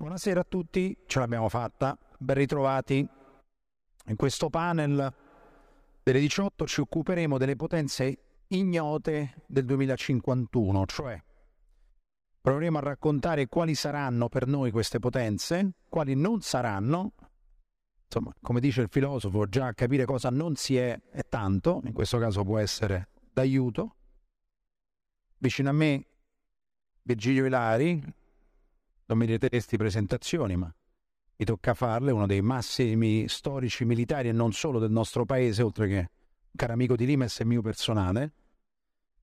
Buonasera a tutti, ce l'abbiamo fatta, ben ritrovati. In questo panel delle 18 ci occuperemo delle potenze ignote del 2051, cioè proveremo a raccontare quali saranno per noi queste potenze, quali non saranno. Insomma, come dice il filosofo, già capire cosa non si è è tanto, in questo caso può essere d'aiuto. Vicino a me Virgilio Ilari, non mi direte presentazioni, ma mi tocca farle, uno dei massimi storici militari e non solo del nostro paese, oltre che un caro amico di Limes e mio personale.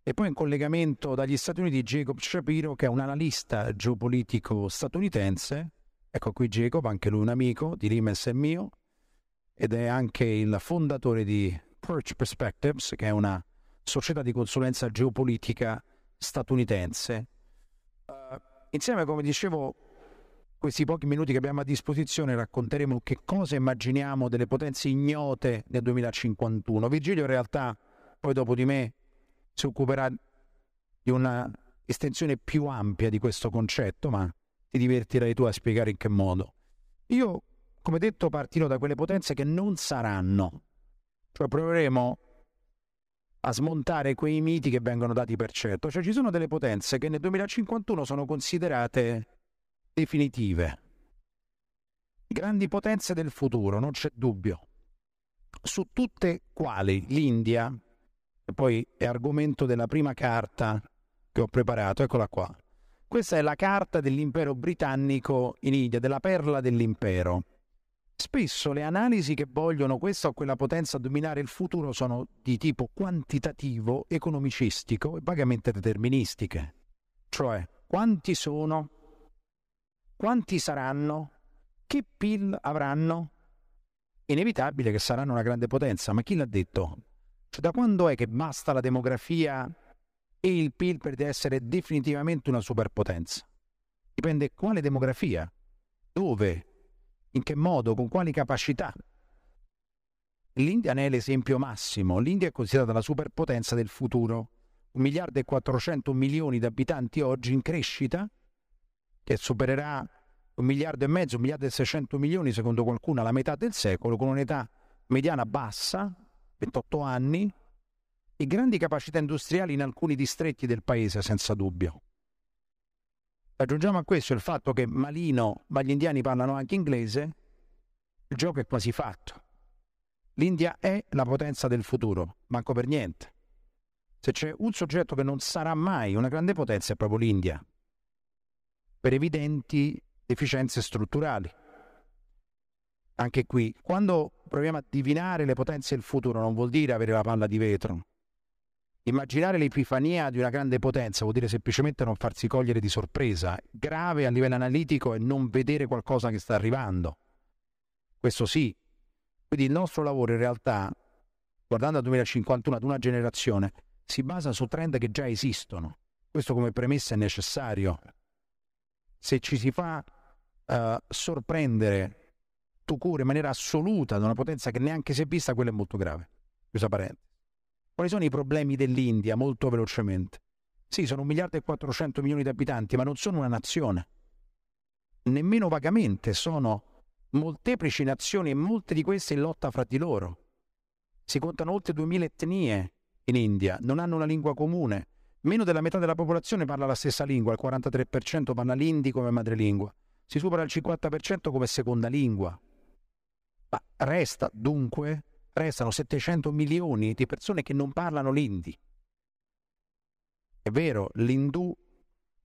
E poi in collegamento dagli Stati Uniti Jacob Shapiro, che è un analista geopolitico statunitense. Ecco qui Jacob, anche lui un amico di Limes e mio, ed è anche il fondatore di Perch Perspectives, che è una società di consulenza geopolitica statunitense Insieme, come dicevo, questi pochi minuti che abbiamo a disposizione racconteremo che cosa immaginiamo delle potenze ignote nel 2051. Virgilio in realtà poi dopo di me si occuperà di una estensione più ampia di questo concetto, ma ti divertirai tu a spiegare in che modo. Io, come detto, partirò da quelle potenze che non saranno, cioè proveremo a smontare quei miti che vengono dati per certo. Cioè ci sono delle potenze che nel 2051 sono considerate definitive. Grandi potenze del futuro, non c'è dubbio. Su tutte quali l'India, e poi è argomento della prima carta che ho preparato, eccola qua. Questa è la carta dell'impero britannico in India, della perla dell'impero. Spesso le analisi che vogliono questa o quella potenza dominare il futuro sono di tipo quantitativo, economicistico e vagamente deterministiche. Cioè, quanti sono? Quanti saranno? Che PIL avranno? Inevitabile che saranno una grande potenza, ma chi l'ha detto? Cioè, da quando è che basta la demografia e il PIL per essere definitivamente una superpotenza? Dipende quale demografia, dove, in che modo, con quali capacità. L'India ne è l'esempio massimo. L'India è considerata la superpotenza del futuro. Un miliardo e 400 milioni di abitanti oggi in crescita, che supererà un miliardo e mezzo, un miliardo e 600 milioni secondo qualcuno alla metà del secolo, con un'età mediana bassa, 28 anni, e grandi capacità industriali in alcuni distretti del paese, senza dubbio. Aggiungiamo a questo il fatto che Malino, ma gli indiani parlano anche inglese, il gioco è quasi fatto. L'India è la potenza del futuro, manco per niente. Se c'è un soggetto che non sarà mai una grande potenza è proprio l'India, per evidenti deficienze strutturali. Anche qui, quando proviamo a divinare le potenze del futuro non vuol dire avere la palla di vetro, Immaginare l'epifania di una grande potenza vuol dire semplicemente non farsi cogliere di sorpresa, grave a livello analitico e non vedere qualcosa che sta arrivando. Questo sì. Quindi il nostro lavoro in realtà, guardando al 2051 ad una generazione, si basa su trend che già esistono. Questo come premessa è necessario. Se ci si fa uh, sorprendere tu cura in maniera assoluta da una potenza che neanche si è vista, quello è molto grave. Chiusa parentesi. Quali sono i problemi dell'India, molto velocemente? Sì, sono un miliardo e 400 milioni di abitanti, ma non sono una nazione. Nemmeno vagamente sono molteplici nazioni e molte di queste in lotta fra di loro. Si contano oltre 2000 etnie in India, non hanno una lingua comune. Meno della metà della popolazione parla la stessa lingua, il 43% parla l'indi come madrelingua. Si supera il 50% come seconda lingua. Ma resta dunque restano 700 milioni di persone che non parlano l'indi. È vero, l'indù,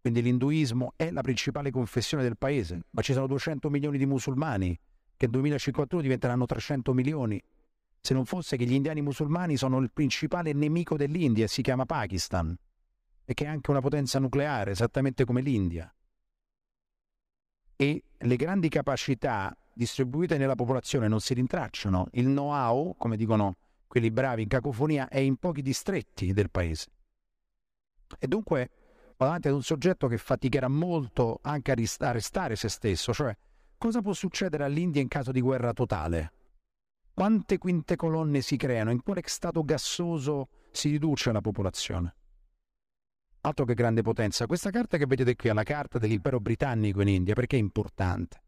quindi l'induismo, è la principale confessione del paese, ma ci sono 200 milioni di musulmani che nel 2051 diventeranno 300 milioni. Se non fosse che gli indiani musulmani sono il principale nemico dell'India si chiama Pakistan, e che è anche una potenza nucleare, esattamente come l'India. E le grandi capacità distribuite nella popolazione non si rintracciano. Il know-how, come dicono quelli bravi in cacofonia, è in pochi distretti del paese. E dunque davanti ad un soggetto che faticherà molto anche a restare se stesso, cioè cosa può succedere all'India in caso di guerra totale? Quante quinte colonne si creano? In quale stato gassoso si riduce la popolazione? altro che grande potenza. Questa carta che vedete qui è la carta dell'impero britannico in India, perché è importante?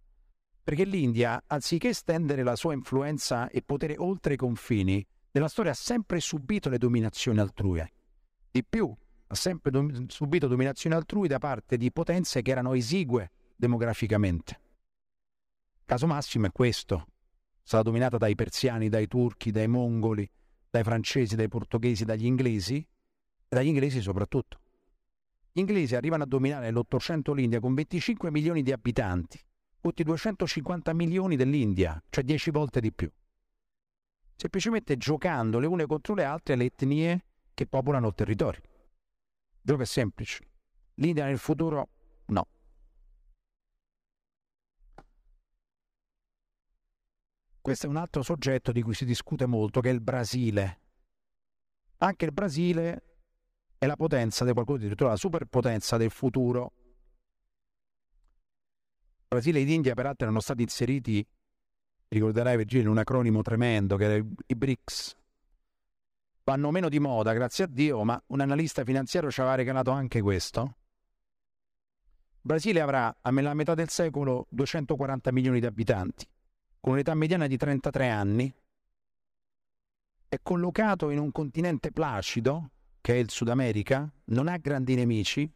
Perché l'India, anziché estendere la sua influenza e potere oltre i confini, nella storia ha sempre subito le dominazioni altrui. Di più, ha sempre dom- subito dominazioni altrui da parte di potenze che erano esigue demograficamente. Caso massimo è questo. Sarà dominata dai persiani, dai turchi, dai mongoli, dai francesi, dai portoghesi, dagli inglesi, e dagli inglesi soprattutto. Gli inglesi arrivano a dominare nell'Ottocento l'India con 25 milioni di abitanti, tutti 250 milioni dell'India, cioè 10 volte di più. Semplicemente giocando le une contro le altre le etnie che popolano il territorio. Gioco è semplice. L'India nel futuro no. Questo è un altro soggetto di cui si discute molto, che è il Brasile. Anche il Brasile è la potenza, di qualcuno addirittura la superpotenza del futuro. Brasile ed India peraltro erano stati inseriti, ricorderai Virgilio, in un acronimo tremendo che era i BRICS. Vanno meno di moda, grazie a Dio, ma un analista finanziario ci aveva regalato anche questo. Il Brasile avrà a metà del secolo 240 milioni di abitanti con un'età mediana di 33 anni, è collocato in un continente placido, che è il Sud America, non ha grandi nemici,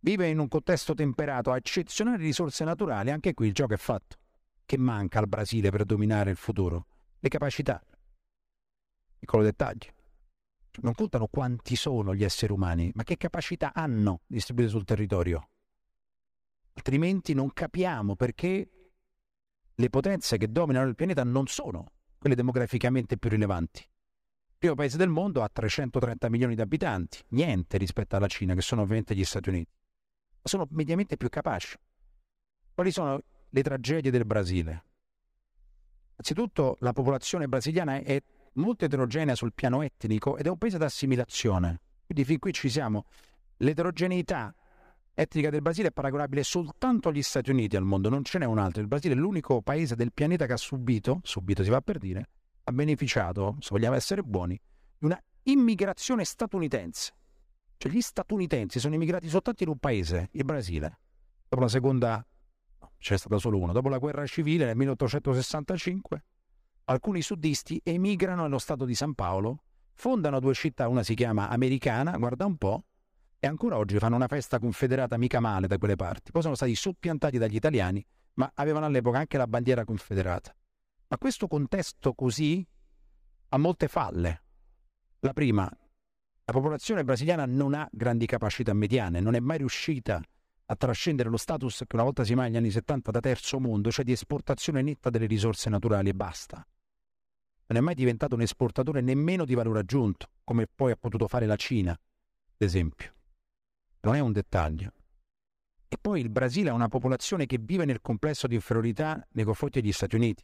vive in un contesto temperato, ha eccezionali risorse naturali, anche qui il gioco è fatto. Che manca al Brasile per dominare il futuro? Le capacità. Piccolo dettaglio. Non contano quanti sono gli esseri umani, ma che capacità hanno distribuite sul territorio. Altrimenti non capiamo perché le potenze che dominano il pianeta non sono quelle demograficamente più rilevanti. Il primo paese del mondo ha 330 milioni di abitanti, niente rispetto alla Cina, che sono ovviamente gli Stati Uniti. Sono mediamente più capaci. Quali sono le tragedie del Brasile? Anzitutto la popolazione brasiliana è molto eterogenea sul piano etnico ed è un paese d'assimilazione. Quindi fin qui ci siamo. L'eterogeneità etnica del Brasile è paragonabile soltanto agli Stati Uniti al mondo, non ce n'è un altro. Il Brasile è l'unico paese del pianeta che ha subito, subito si va per dire, ha beneficiato, se vogliamo essere buoni, di una immigrazione statunitense. Cioè gli statunitensi sono immigrati soltanto in un paese, il Brasile. Dopo la seconda, no, c'è stata solo una, dopo la guerra civile nel 1865, alcuni sudisti emigrano nello stato di San Paolo, fondano due città, una si chiama Americana, guarda un po', e ancora oggi fanno una festa confederata mica male da quelle parti. Poi sono stati soppiantati dagli italiani, ma avevano all'epoca anche la bandiera confederata. Ma questo contesto così ha molte falle. La prima, la popolazione brasiliana non ha grandi capacità mediane, non è mai riuscita a trascendere lo status che una volta si mai negli anni 70 da terzo mondo, cioè di esportazione netta delle risorse naturali e basta. Non è mai diventato un esportatore nemmeno di valore aggiunto, come poi ha potuto fare la Cina, ad esempio non è un dettaglio. E poi il Brasile ha una popolazione che vive nel complesso di inferiorità nei confronti degli Stati Uniti.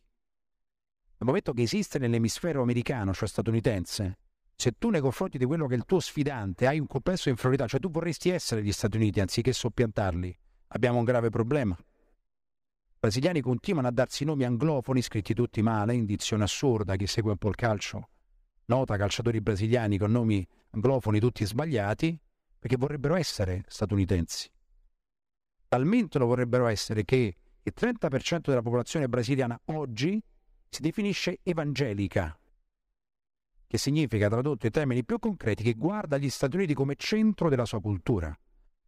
Nel momento che esiste nell'emisfero americano, cioè statunitense, se tu nei confronti di quello che è il tuo sfidante hai un complesso di inferiorità, cioè tu vorresti essere gli Stati Uniti anziché soppiantarli, abbiamo un grave problema. I brasiliani continuano a darsi nomi anglofoni, scritti tutti male, indizione assurda, chi segue un po' il calcio nota calciatori brasiliani con nomi anglofoni tutti sbagliati, perché vorrebbero essere statunitensi. Talmente lo vorrebbero essere che il 30% della popolazione brasiliana oggi si definisce evangelica, che significa, tradotto in termini più concreti, che guarda gli Stati Uniti come centro della sua cultura,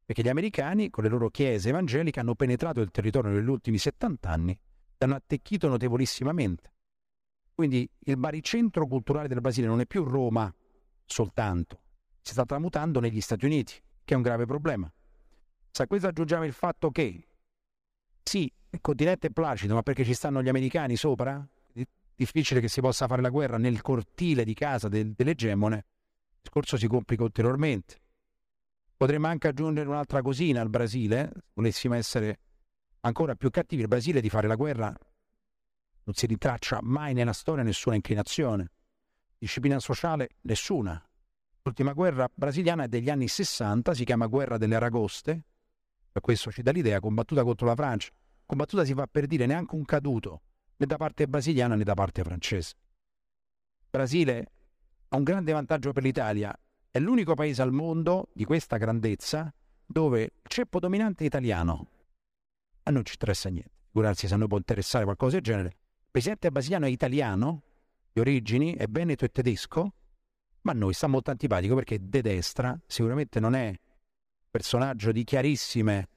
perché gli americani, con le loro chiese evangeliche, hanno penetrato il territorio negli ultimi 70 anni e hanno attecchito notevolissimamente. Quindi il baricentro culturale del Brasile non è più Roma soltanto, si sta tramutando negli Stati Uniti, che è un grave problema. Se a questo aggiungiamo il fatto che, sì, il continente è placido, ma perché ci stanno gli americani sopra, difficile che si possa fare la guerra nel cortile di casa del, dell'egemone, il discorso si complica ulteriormente. Potremmo anche aggiungere un'altra cosina al Brasile, volessimo essere ancora più cattivi, il Brasile di fare la guerra non si ritraccia mai nella storia nessuna inclinazione. Disciplina sociale nessuna. L'ultima guerra brasiliana è degli anni 60, si chiama Guerra delle Aragoste, per questo ci dà l'idea, combattuta contro la Francia. Combattuta si fa per dire neanche un caduto, né da parte brasiliana né da parte francese. Brasile ha un grande vantaggio per l'Italia, È l'unico paese al mondo di questa grandezza dove il ceppo dominante è italiano. A noi ci interessa niente. Figurarsi se a noi può interessare qualcosa del genere. Il presidente basiliano è italiano, di origini, è veneto e tedesco, ma a noi sta molto antipatico perché de destra sicuramente non è personaggio di chiarissime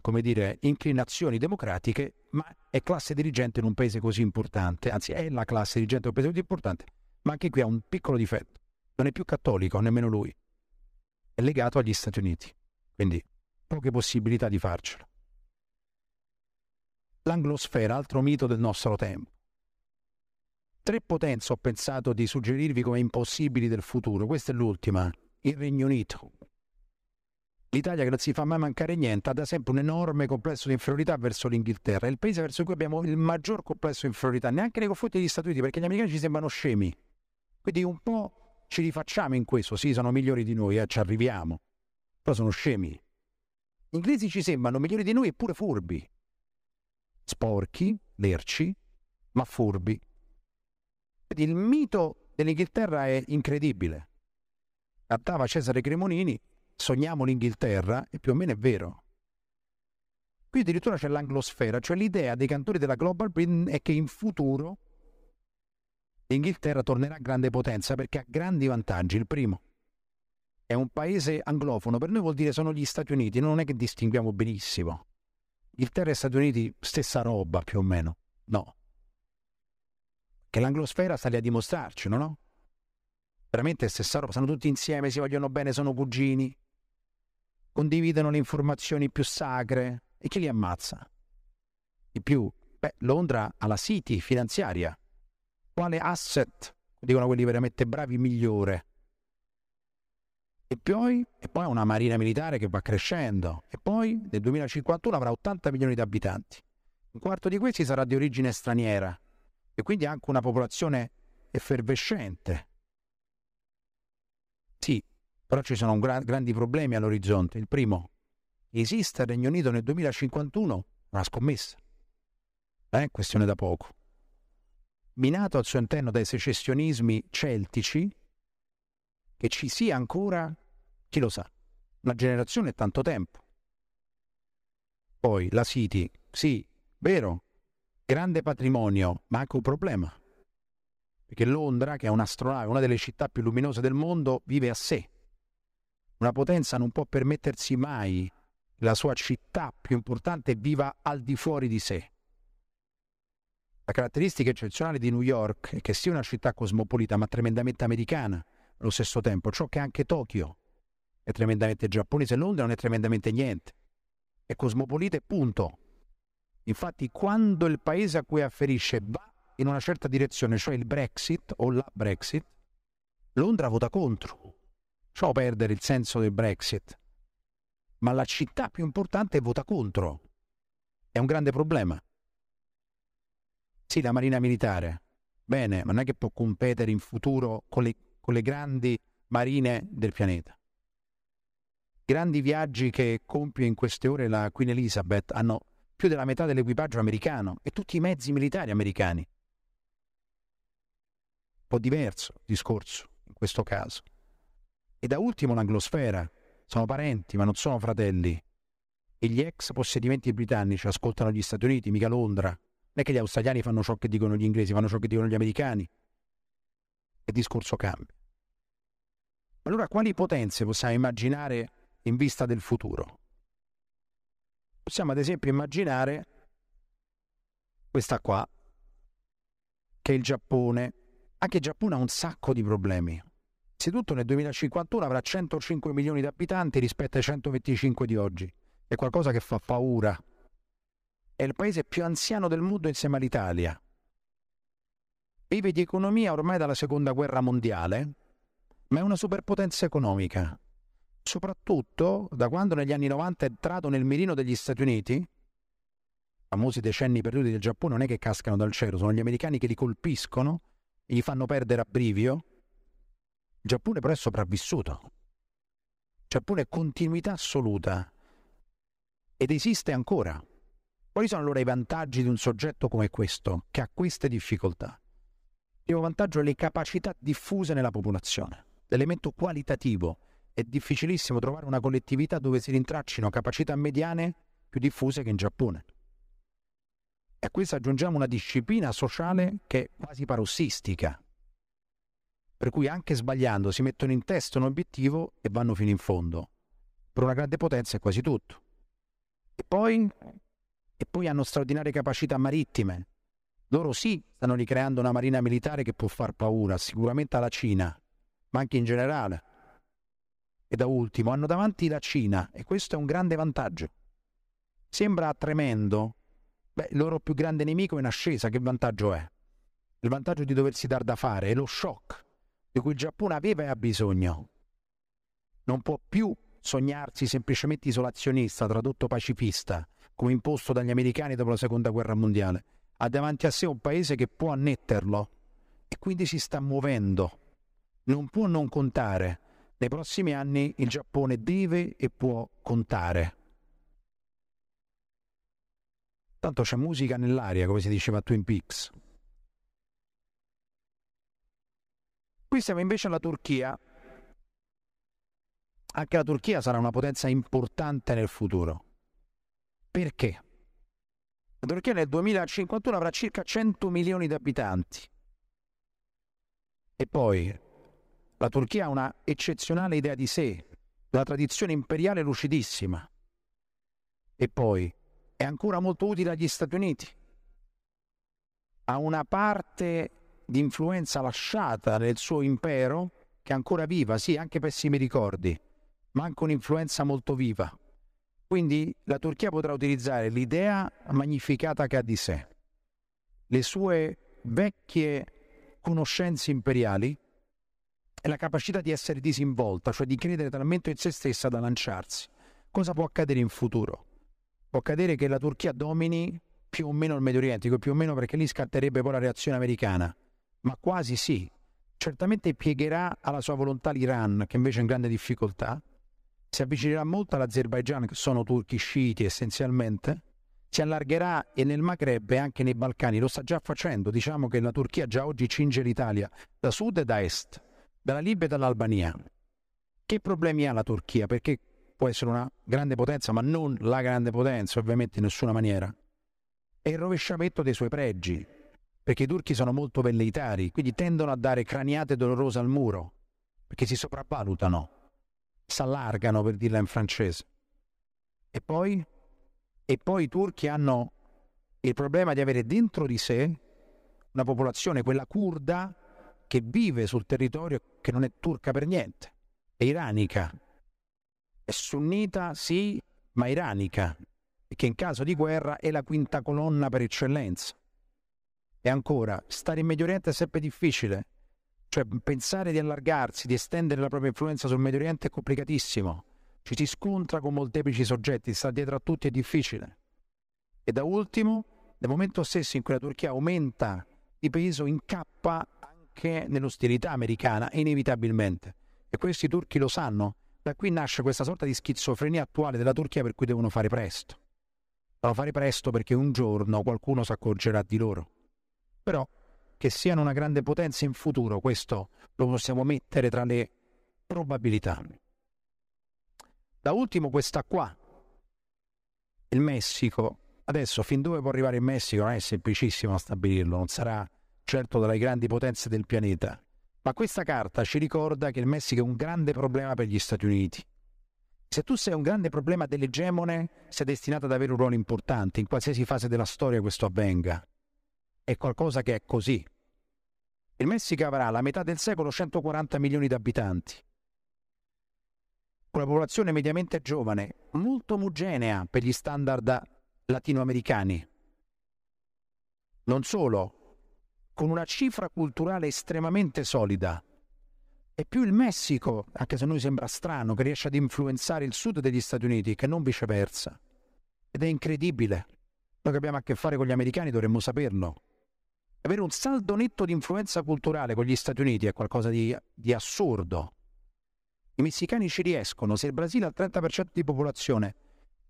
come dire, inclinazioni democratiche, ma è classe dirigente in un paese così importante, anzi è la classe dirigente di un paese così importante, ma anche qui ha un piccolo difetto, non è più cattolico, nemmeno lui, è legato agli Stati Uniti, quindi poche possibilità di farcelo. L'anglosfera, altro mito del nostro tempo. Tre potenze ho pensato di suggerirvi come impossibili del futuro. Questa è l'ultima, il Regno Unito. L'Italia che non si fa mai mancare niente ha da sempre un enorme complesso di inferiorità verso l'Inghilterra. È il paese verso cui abbiamo il maggior complesso di inferiorità, neanche nei confronti degli Stati Uniti, perché gli americani ci sembrano scemi. Quindi un po' ci rifacciamo in questo. Sì, sono migliori di noi, eh, ci arriviamo. Però sono scemi. Gli inglesi ci sembrano migliori di noi eppure furbi. Sporchi, lerci, ma furbi. Quindi il mito dell'Inghilterra è incredibile. Cantava Cesare Cremonini, sogniamo l'Inghilterra, e più o meno è vero. Qui addirittura c'è l'anglosfera, cioè l'idea dei cantori della Global Britain è che in futuro l'Inghilterra tornerà grande potenza perché ha grandi vantaggi. Il primo, è un paese anglofono, per noi vuol dire sono gli Stati Uniti, non è che distinguiamo benissimo. Inghilterra e Stati Uniti, stessa roba più o meno. No, che l'anglosfera sta lì a dimostrarci, no? Veramente stessa roba, stanno tutti insieme, si vogliono bene, sono cugini, condividono le informazioni più sacre e chi li ammazza? Di più, beh, Londra ha la City finanziaria. Quale asset, dicono quelli veramente bravi, migliore? E poi, e poi una marina militare che va crescendo. E poi nel 2051 avrà 80 milioni di abitanti. Un quarto di questi sarà di origine straniera e quindi anche una popolazione effervescente. Sì, però ci sono gra- grandi problemi all'orizzonte. Il primo, esiste il Regno Unito nel 2051? Una scommessa. Eh, questione da poco. Minato al suo interno dai secessionismi celtici, che ci sia ancora, chi lo sa, una generazione è tanto tempo. Poi la City, sì, vero, grande patrimonio, ma anche un problema. Perché Londra, che è un'astronave, una delle città più luminose del mondo, vive a sé. Una potenza non può permettersi mai la sua città più importante viva al di fuori di sé. La caratteristica eccezionale di New York è che sia una città cosmopolita ma tremendamente americana allo stesso tempo, ciò che anche Tokyo è tremendamente giapponese, Londra non è tremendamente niente. È cosmopolita e punto. Infatti quando il paese a cui afferisce va in una certa direzione, cioè il Brexit o la Brexit, Londra vota contro. Ciò perdere il senso del Brexit. Ma la città più importante vota contro. È un grande problema. Sì, la Marina Militare. Bene, ma non è che può competere in futuro con le, con le grandi marine del pianeta. Grandi viaggi che compie in queste ore la Queen Elizabeth hanno più della metà dell'equipaggio americano e tutti i mezzi militari americani. Un po' diverso il discorso in questo caso. E da ultimo l'anglosfera. Sono parenti, ma non sono fratelli. E gli ex possedimenti britannici ascoltano gli Stati Uniti, mica Londra. Non è che gli australiani fanno ciò che dicono gli inglesi, fanno ciò che dicono gli americani. E discorso cambia. Allora quali potenze possiamo immaginare in vista del futuro? Possiamo ad esempio immaginare questa qua, che è il Giappone. Anche il Giappone ha un sacco di problemi. Innanzitutto nel 2051 avrà 105 milioni di abitanti rispetto ai 125 di oggi. È qualcosa che fa paura. È il paese più anziano del mondo insieme all'Italia. Vive di economia ormai dalla seconda guerra mondiale, ma è una superpotenza economica soprattutto da quando negli anni 90 è entrato nel mirino degli Stati Uniti, famosi decenni perduti del Giappone non è che cascano dal cielo, sono gli americani che li colpiscono gli fanno perdere a brivio. Giappone però è sopravvissuto. Giappone è continuità assoluta ed esiste ancora. Quali sono allora i vantaggi di un soggetto come questo, che ha queste difficoltà? Il primo vantaggio è le capacità diffuse nella popolazione. l'elemento qualitativo. È difficilissimo trovare una collettività dove si rintraccino capacità mediane più diffuse che in Giappone. E a questo aggiungiamo una disciplina sociale che è quasi parossistica, per cui anche sbagliando si mettono in testa un obiettivo e vanno fino in fondo. Per una grande potenza è quasi tutto. E poi, e poi hanno straordinarie capacità marittime. Loro sì, stanno ricreando una marina militare che può far paura, sicuramente alla Cina, ma anche in generale. E da ultimo, hanno davanti la Cina e questo è un grande vantaggio. Sembra tremendo. Beh, il loro più grande nemico è in ascesa, che vantaggio è? Il vantaggio di doversi dar da fare è lo shock di cui il Giappone aveva e ha bisogno. Non può più sognarsi semplicemente isolazionista, tradotto pacifista, come imposto dagli americani dopo la seconda guerra mondiale. Ha davanti a sé un paese che può annetterlo e quindi si sta muovendo. Non può non contare. Nei prossimi anni il Giappone deve e può contare. Tanto c'è musica nell'aria, come si diceva a Twin Peaks. Qui siamo invece alla Turchia. Anche la Turchia sarà una potenza importante nel futuro. Perché? La Turchia nel 2051 avrà circa 100 milioni di abitanti. E poi la Turchia ha una eccezionale idea di sé, una tradizione imperiale lucidissima. E poi è ancora molto utile agli Stati Uniti. Ha una parte di influenza lasciata nel suo impero, che è ancora viva, sì, anche pessimi ricordi, ma anche un'influenza molto viva. Quindi la Turchia potrà utilizzare l'idea magnificata che ha di sé, le sue vecchie conoscenze imperiali e la capacità di essere disinvolta, cioè di credere talmente in se stessa da lanciarsi. Cosa può accadere in futuro? Può accadere che la Turchia domini più o meno il Medio Oriente, più o meno perché lì scatterebbe poi la reazione americana ma quasi sì. Certamente piegherà alla sua volontà l'Iran, che invece è in grande difficoltà, si avvicinerà molto all'Azerbaigian, che sono turchi sciiti essenzialmente, si allargherà e nel Maghreb e anche nei Balcani, lo sta già facendo, diciamo che la Turchia già oggi cinge l'Italia da sud e da est, dalla Libia e dall'Albania. Che problemi ha la Turchia? Perché può essere una grande potenza, ma non la grande potenza, ovviamente in nessuna maniera. È il rovesciamento dei suoi pregi, perché i turchi sono molto velleitari, quindi tendono a dare craniate dolorose al muro, perché si sopravvalutano, si allargano per dirla in francese. E poi, e poi i turchi hanno il problema di avere dentro di sé una popolazione, quella kurda, che vive sul territorio che non è turca per niente, è iranica. È sunnita, sì, ma iranica, e che in caso di guerra è la quinta colonna per eccellenza. E ancora, stare in Medio Oriente è sempre difficile. Cioè, pensare di allargarsi, di estendere la propria influenza sul Medio Oriente è complicatissimo. Ci si scontra con molteplici soggetti, sta dietro a tutti è difficile. E da ultimo, nel momento stesso in cui la Turchia aumenta di peso, incappa anche nell'ostilità americana, inevitabilmente. E questi turchi lo sanno. Da qui nasce questa sorta di schizofrenia attuale della Turchia per cui devono fare presto. Devono fare presto perché un giorno qualcuno si accorgerà di loro però che siano una grande potenza in futuro, questo lo possiamo mettere tra le probabilità. Da ultimo questa qua, il Messico. Adesso fin dove può arrivare il Messico non è semplicissimo a stabilirlo, non sarà certo dalle grandi potenze del pianeta, ma questa carta ci ricorda che il Messico è un grande problema per gli Stati Uniti. Se tu sei un grande problema dell'egemone, sei destinato ad avere un ruolo importante, in qualsiasi fase della storia questo avvenga è qualcosa che è così. Il Messico avrà la metà del secolo 140 milioni di abitanti, una popolazione mediamente giovane, molto omogenea per gli standard latinoamericani. Non solo, con una cifra culturale estremamente solida. È più il Messico, anche se a noi sembra strano, che riesce ad influenzare il sud degli Stati Uniti che non viceversa. Ed è incredibile. Noi che abbiamo a che fare con gli americani dovremmo saperlo. Avere un saldo netto di influenza culturale con gli Stati Uniti è qualcosa di, di assurdo. I messicani ci riescono, se il Brasile ha il 30% di popolazione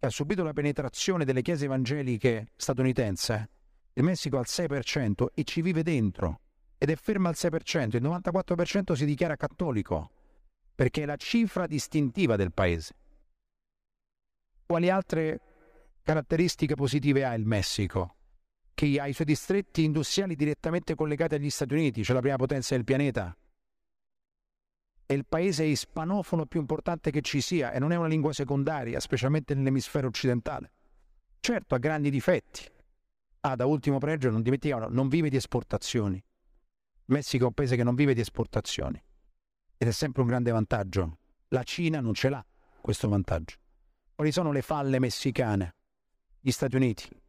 e ha subito la penetrazione delle chiese evangeliche statunitense, il Messico ha il 6% e ci vive dentro ed è fermo al 6%, il 94% si dichiara cattolico. perché è la cifra distintiva del paese. Quali altre caratteristiche positive ha il Messico? Che ha i suoi distretti industriali direttamente collegati agli Stati Uniti, cioè la prima potenza del pianeta. È il paese ispanofono più importante che ci sia e non è una lingua secondaria, specialmente nell'emisfero occidentale. Certo, ha grandi difetti. Ah, da ultimo pregio, non dimentichiamo, non vive di esportazioni. Il Messico è un paese che non vive di esportazioni ed è sempre un grande vantaggio. La Cina non ce l'ha questo vantaggio. Quali sono le falle messicane? Gli Stati Uniti.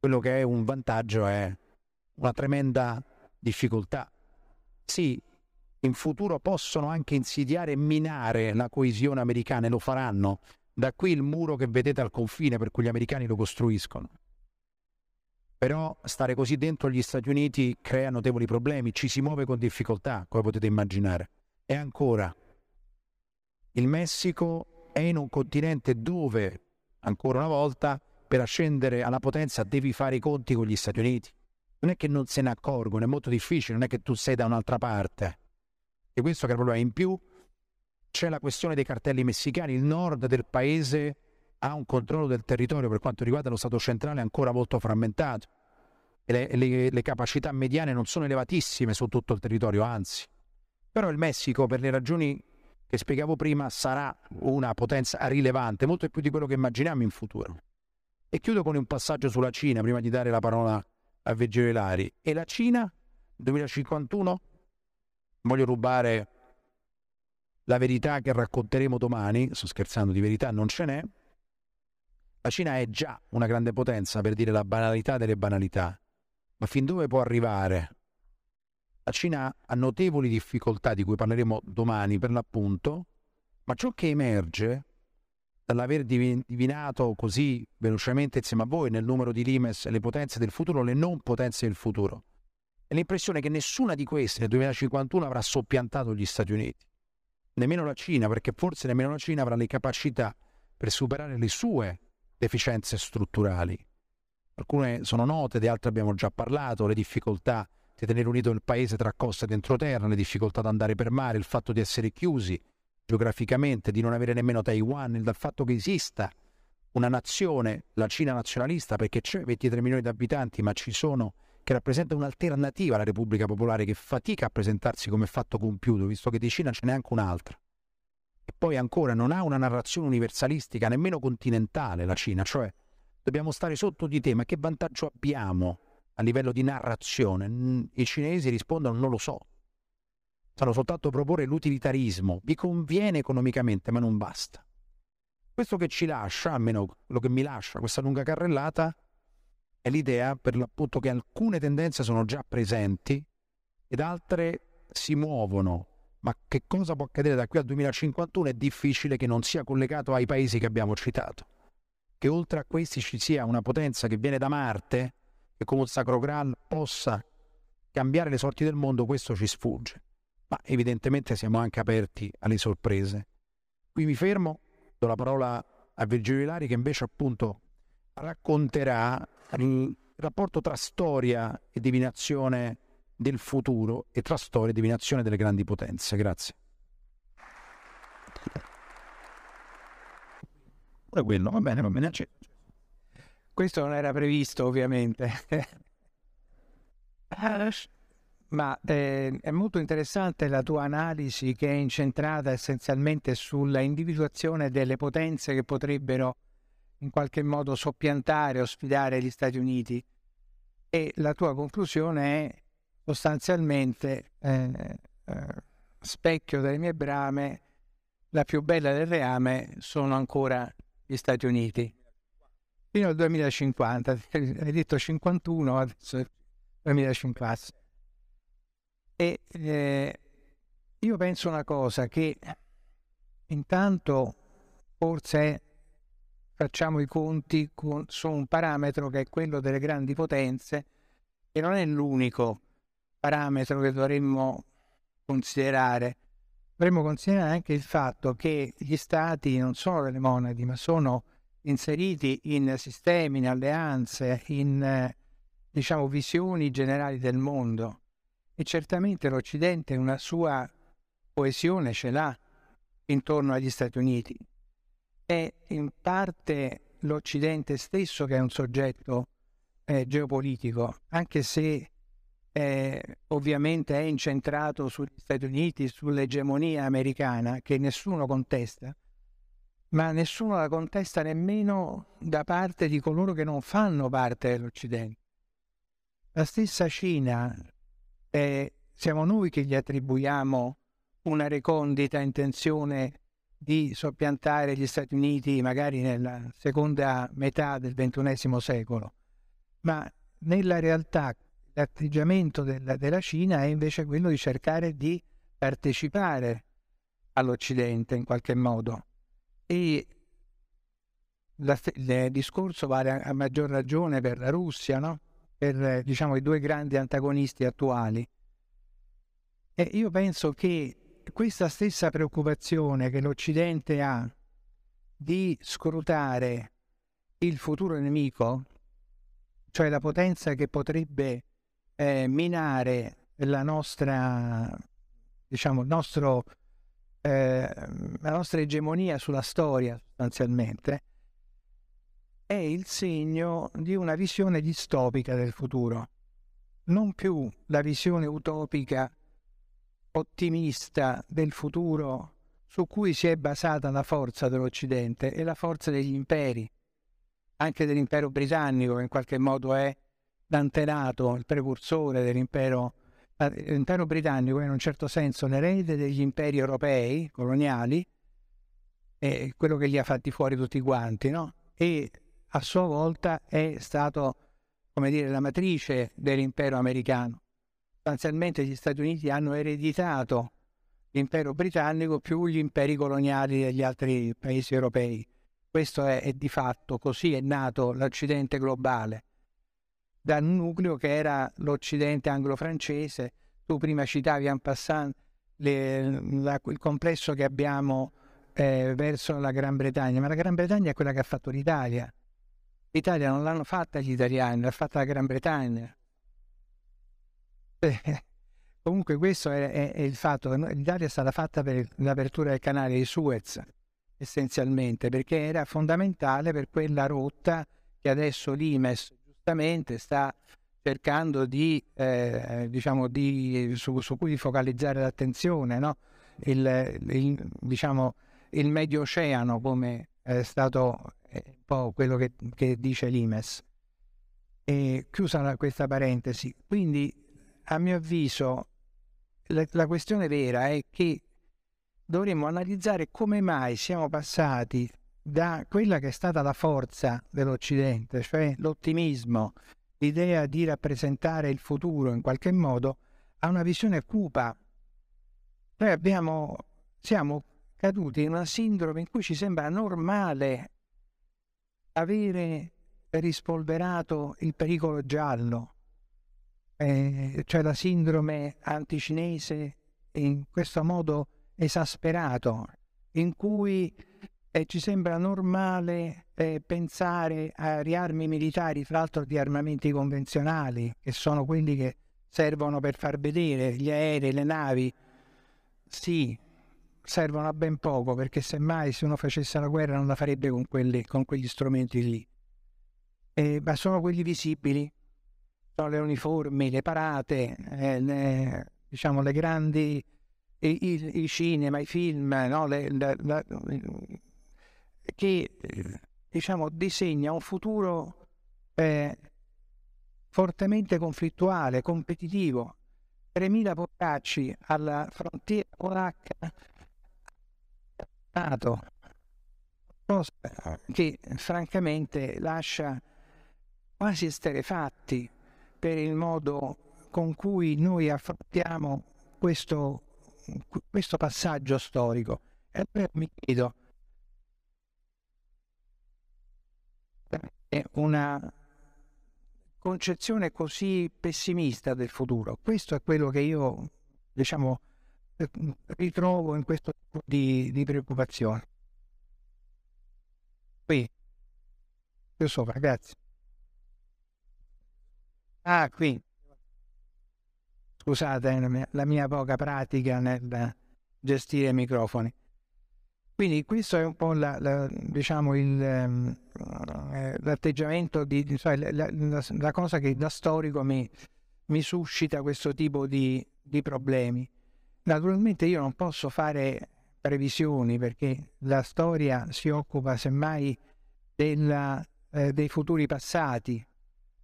Quello che è un vantaggio è una tremenda difficoltà. Sì, in futuro possono anche insidiare e minare la coesione americana e lo faranno. Da qui il muro che vedete al confine per cui gli americani lo costruiscono. Però stare così dentro gli Stati Uniti crea notevoli problemi, ci si muove con difficoltà, come potete immaginare. E ancora, il Messico è in un continente dove, ancora una volta, per ascendere alla potenza devi fare i conti con gli Stati Uniti. Non è che non se ne accorgono, è molto difficile, non è che tu sei da un'altra parte. E questo che è il problema. In più c'è la questione dei cartelli messicani. Il nord del paese ha un controllo del territorio per quanto riguarda lo Stato centrale ancora molto frammentato. E le, le, le capacità mediane non sono elevatissime su tutto il territorio, anzi. Però il Messico, per le ragioni che spiegavo prima, sarà una potenza rilevante, molto più di quello che immaginiamo in futuro. E chiudo con un passaggio sulla Cina, prima di dare la parola a Virgilio Ilari. E la Cina, 2051? Voglio rubare la verità che racconteremo domani, sto scherzando, di verità non ce n'è. La Cina è già una grande potenza, per dire la banalità delle banalità. Ma fin dove può arrivare la Cina ha notevoli difficoltà di cui parleremo domani per l'appunto, ma ciò che emerge dall'aver divinato così velocemente insieme a voi nel numero di Limes le potenze del futuro, le non potenze del futuro, è l'impressione che nessuna di queste nel 2051 avrà soppiantato gli Stati Uniti, nemmeno la Cina, perché forse nemmeno la Cina avrà le capacità per superare le sue deficienze strutturali. Alcune sono note, di altre abbiamo già parlato, le difficoltà di tenere unito il paese tra costa ed entroterra, le difficoltà ad andare per mare, il fatto di essere chiusi geograficamente, di non avere nemmeno Taiwan, il fatto che esista una nazione, la Cina nazionalista, perché c'è 23 milioni di abitanti, ma ci sono che rappresentano un'alternativa alla Repubblica Popolare che fatica a presentarsi come fatto compiuto, visto che di Cina ce n'è anche un'altra. E poi ancora non ha una narrazione universalistica, nemmeno continentale la Cina, cioè dobbiamo stare sotto di te, ma che vantaggio abbiamo a livello di narrazione? I cinesi rispondono non lo so. Sanno soltanto proporre l'utilitarismo. Vi conviene economicamente, ma non basta. Questo che ci lascia, almeno quello che mi lascia, questa lunga carrellata, è l'idea per l'appunto che alcune tendenze sono già presenti ed altre si muovono. Ma che cosa può accadere da qui al 2051 è difficile che non sia collegato ai paesi che abbiamo citato. Che oltre a questi ci sia una potenza che viene da Marte, che come un sacro Graal possa cambiare le sorti del mondo, questo ci sfugge. Ma evidentemente siamo anche aperti alle sorprese. Qui mi fermo, do la parola a Virgilio Ilari che invece appunto racconterà il rapporto tra storia e divinazione del futuro e tra storia e divinazione delle grandi potenze. Grazie. Quello, va bene, va bene, accetto. Questo non era previsto ovviamente. Ma eh, è molto interessante la tua analisi che è incentrata essenzialmente sulla individuazione delle potenze che potrebbero in qualche modo soppiantare o sfidare gli Stati Uniti e la tua conclusione è sostanzialmente eh, eh, specchio delle mie brame, la più bella del reame sono ancora gli Stati Uniti fino al 2050, hai detto 51, adesso è 2050. E eh, io penso una cosa, che intanto forse facciamo i conti con, su un parametro che è quello delle grandi potenze, e non è l'unico parametro che dovremmo considerare. Dovremmo considerare anche il fatto che gli stati non sono delle monadi, ma sono inseriti in sistemi, in alleanze, in diciamo, visioni generali del mondo. E certamente l'Occidente una sua coesione ce l'ha intorno agli Stati Uniti. È in parte l'Occidente stesso che è un soggetto eh, geopolitico, anche se eh, ovviamente è incentrato sugli Stati Uniti, sull'egemonia americana, che nessuno contesta, ma nessuno la contesta nemmeno da parte di coloro che non fanno parte dell'Occidente. La stessa Cina, eh, siamo noi che gli attribuiamo una recondita intenzione di soppiantare gli Stati Uniti magari nella seconda metà del XXI secolo, ma nella realtà l'atteggiamento della, della Cina è invece quello di cercare di partecipare all'Occidente in qualche modo. E la, il discorso vale a maggior ragione per la Russia, no? Per diciamo, i due grandi antagonisti attuali. E io penso che questa stessa preoccupazione che l'Occidente ha di scrutare il futuro nemico, cioè la potenza che potrebbe eh, minare nostra, diciamo, nostro, eh, la nostra egemonia sulla storia sostanzialmente, è il segno di una visione distopica del futuro, non più la visione utopica, ottimista del futuro su cui si è basata la forza dell'Occidente e la forza degli imperi, anche dell'impero britannico che in qualche modo è l'antenato, il precursore dell'impero l'impero britannico è in un certo senso l'erede degli imperi europei coloniali, è quello che li ha fatti fuori tutti quanti, no? E a sua volta è stato, come dire, la matrice dell'impero americano. Sostanzialmente gli Stati Uniti hanno ereditato l'impero britannico più gli imperi coloniali degli altri paesi europei. Questo è, è di fatto, così è nato l'Occidente globale, da un nucleo che era l'Occidente anglo-francese. Tu prima citavi en passant le, la, il complesso che abbiamo eh, verso la Gran Bretagna, ma la Gran Bretagna è quella che ha fatto l'Italia L'Italia non l'hanno fatta gli italiani, l'ha fatta la Gran Bretagna. Eh, comunque questo è, è, è, il fatto che l'Italia è stata fatta per l'apertura del canale di Suez, essenzialmente, perché era fondamentale per quella rotta che adesso l'Imes giustamente sta cercando di, eh, diciamo, di, su, su, cui focalizzare l'attenzione, no? il, il, diciamo, il Medio Oceano come è stato un po' quello che, che dice l'Imes. E chiusa questa parentesi, quindi a mio avviso la, la questione vera è che dovremmo analizzare come mai siamo passati da quella che è stata la forza dell'Occidente, cioè l'ottimismo, l'idea di rappresentare il futuro in qualche modo, a una visione cupa. Noi abbiamo, siamo caduti in una sindrome in cui ci sembra normale avere rispolverato il pericolo giallo, eh, cioè la sindrome anticinese in questo modo esasperato, in cui eh, ci sembra normale eh, pensare a riarmi militari, tra l'altro di armamenti convenzionali, che sono quelli che servono per far vedere gli aerei, le navi. Sì, servono a ben poco perché semmai se uno facesse la guerra non la farebbe con, quelli, con quegli strumenti lì. Eh, ma sono quelli visibili, sono le uniformi, le parate, eh, le, diciamo le grandi, i, i, i cinema, i film, no? le, la, la, che diciamo disegna un futuro eh, fortemente conflittuale, competitivo. 3.000 portacci alla frontiera polacca Cosa che francamente lascia quasi esterefatti per il modo con cui noi affrontiamo questo, questo passaggio storico. E allora mi chiedo, è una concezione così pessimista del futuro. Questo è quello che io, diciamo, ritrovo in questo tipo di, di preoccupazione. Qui, qui sopra, grazie. Ah, qui. Scusate la mia, la mia poca pratica nel gestire i microfoni. Quindi questo è un po' la, la, diciamo il, um, l'atteggiamento di, cioè, la, la, cosa che da storico mi, mi suscita questo tipo di, di, problemi. Naturalmente io non posso fare previsioni perché la storia si occupa semmai della, eh, dei futuri passati,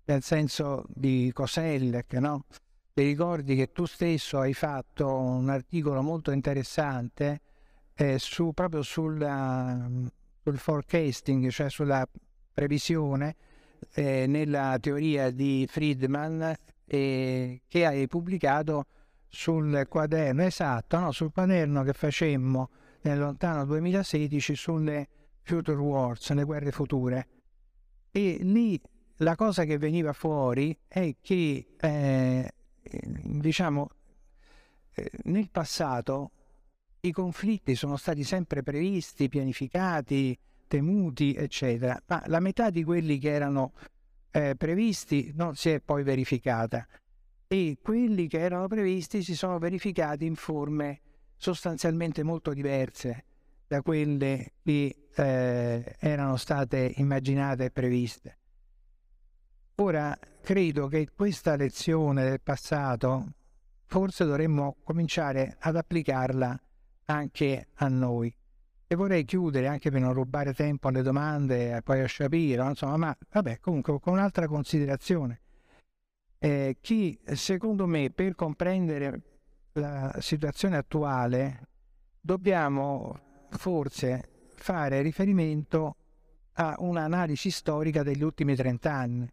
nel senso di Cosellec, no? Ti ricordi che tu stesso hai fatto un articolo molto interessante eh, su, proprio sulla, sul forecasting, cioè sulla previsione eh, nella teoria di Friedman eh, che hai pubblicato sul quaderno, esatto, no, sul quaderno che facemmo nel lontano 2016 sulle Future Wars, le guerre future. E lì la cosa che veniva fuori è che, eh, diciamo, eh, nel passato i conflitti sono stati sempre previsti, pianificati, temuti, eccetera, ma la metà di quelli che erano eh, previsti non si è poi verificata e quelli che erano previsti si sono verificati in forme sostanzialmente molto diverse da quelle che eh, erano state immaginate e previste. Ora, credo che questa lezione del passato forse dovremmo cominciare ad applicarla anche a noi. E vorrei chiudere anche per non rubare tempo alle domande poi a Shapiro, insomma, ma vabbè, comunque con un'altra considerazione. Eh, chi secondo me per comprendere la situazione attuale dobbiamo forse fare riferimento a un'analisi storica degli ultimi 30 anni.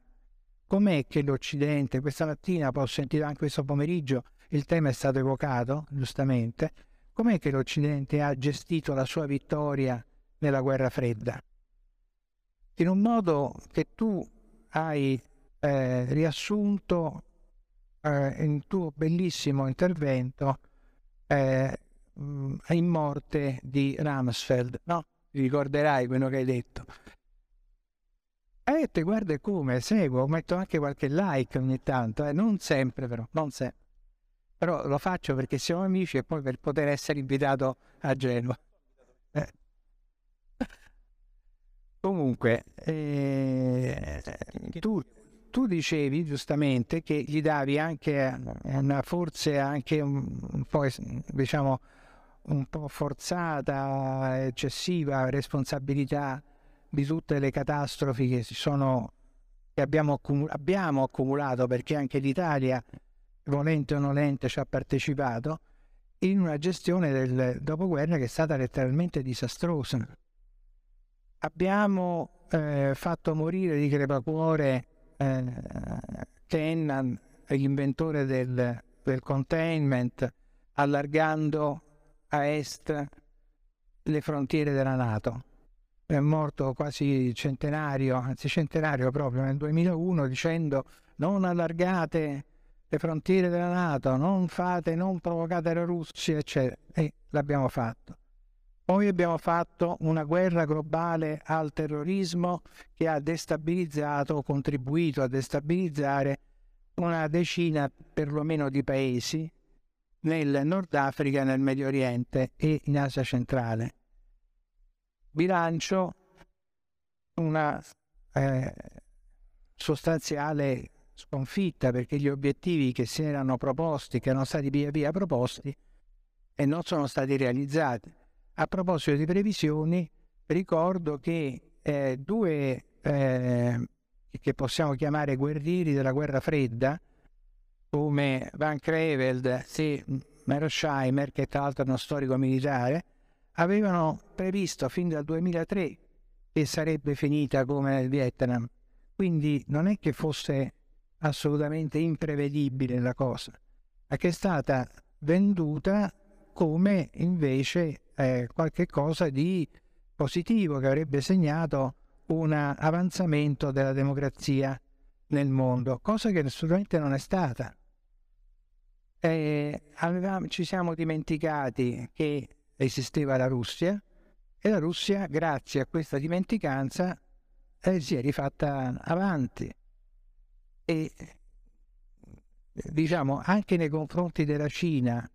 Com'è che l'Occidente, questa mattina, poi ho sentito anche questo pomeriggio, il tema è stato evocato, giustamente, com'è che l'Occidente ha gestito la sua vittoria nella guerra fredda? In un modo che tu hai eh, riassunto eh, in tuo bellissimo intervento eh, in morte di Ramsfeld, no? Ti ricorderai quello che hai detto. Hai detto, guarda come, seguo, metto anche qualche like ogni tanto, eh? non sempre però, non sempre però lo faccio perché siamo amici e poi per poter essere invitato a Genova. Eh. Comunque, eh, tu, tu, dicevi giustamente che gli davi anche una, forse anche un, po', diciamo, un po' forzata, eccessiva responsabilità di tutte le catastrofi che, sono, che abbiamo, abbiamo accumulato, perché anche l'Italia volente o nolente ci ha partecipato, in una gestione del dopoguerra che è stata letteralmente disastrosa. Abbiamo eh, fatto morire di crepacuore eh, Kennan, l'inventore del, del containment, allargando a est le frontiere della Nato. È morto quasi centenario, anzi centenario proprio nel 2001 dicendo non allargate le frontiere della Nato, non fate, non provocate la Russia, eccetera. E l'abbiamo fatto. Poi abbiamo fatto una guerra globale al terrorismo che ha destabilizzato contribuito a destabilizzare una decina perlomeno di paesi nel Nord Africa, nel Medio Oriente e in Asia centrale. Bilancio una eh, sostanziale sconfitta perché gli obiettivi che si erano proposti, che erano stati via via proposti e non sono stati realizzati. A proposito di previsioni, ricordo che eh, due eh, che possiamo chiamare guerrieri della guerra fredda, come Van Creveld e Merosheimer, che tra l'altro è uno storico militare, avevano previsto fin dal 2003 che sarebbe finita come nel Vietnam. Quindi non è che fosse assolutamente imprevedibile la cosa, ma che è stata venduta come invece eh, qualche cosa di positivo che avrebbe segnato un avanzamento della democrazia nel mondo, cosa che assolutamente non è stata. Avevamo, ci siamo dimenticati che esisteva la Russia e la Russia, grazie a questa dimenticanza, eh, si è rifatta avanti e diciamo anche nei confronti della Cina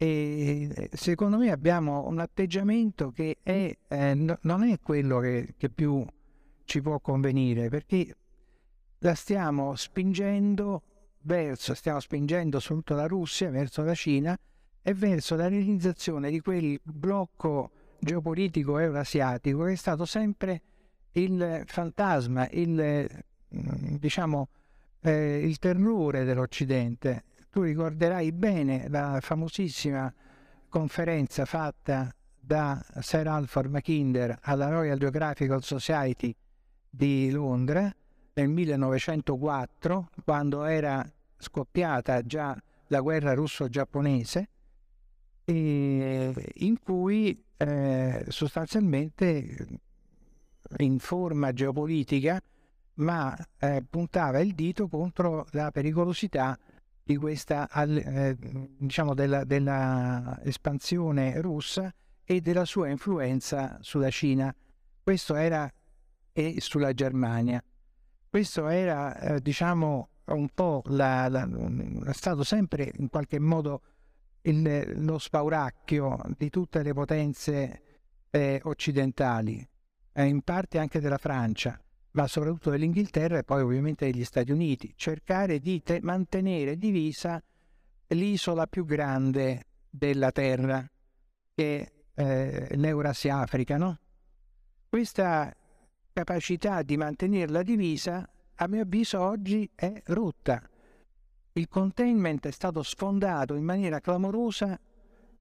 E secondo me abbiamo un atteggiamento che è, eh, no, non è quello che, che più ci può convenire, perché la stiamo spingendo verso, stiamo spingendo soprattutto la Russia verso la Cina e verso la realizzazione di quel blocco geopolitico eurasiatico che è stato sempre il fantasma, il, mm, diciamo, eh, il terrore dell'Occidente. Tu ricorderai bene la famosissima conferenza fatta da Sir Alfred Mackinder alla Royal Geographical Society di Londra nel 1904, quando era scoppiata già la guerra russo-giapponese, in cui eh, sostanzialmente in forma geopolitica, ma eh, puntava il dito contro la pericolosità di questa, eh, diciamo, della, della espansione russa e della sua influenza sulla Cina. Questo era e sulla Germania. Questo era, eh, diciamo, un po' la, la, è stato sempre in qualche modo il, lo spauracchio di tutte le potenze eh, occidentali, eh, in parte anche della Francia, ma soprattutto dell'Inghilterra e poi ovviamente degli Stati Uniti, cercare di te- mantenere divisa l'isola più grande della Terra, che è eh, l'Eurasia Africa, no? Questa capacità di mantenerla divisa, a mio avviso, oggi è rotta. Il containment è stato sfondato in maniera clamorosa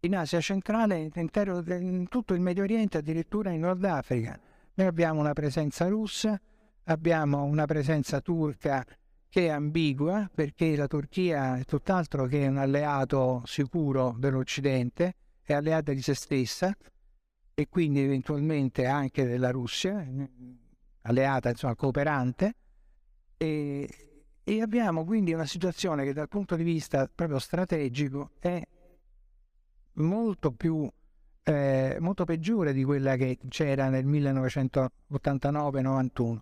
in Asia centrale, in tutto il Medio Oriente, addirittura in Nord Africa. Noi abbiamo una presenza russa, abbiamo una presenza turca che è ambigua perché la Turchia è tutt'altro che un alleato sicuro dell'Occidente, è alleata di se stessa e quindi eventualmente anche della Russia, alleata, insomma cooperante. E, e abbiamo quindi una situazione che dal punto di vista proprio strategico è molto più eh, molto peggiore di quella che c'era nel 1989-91.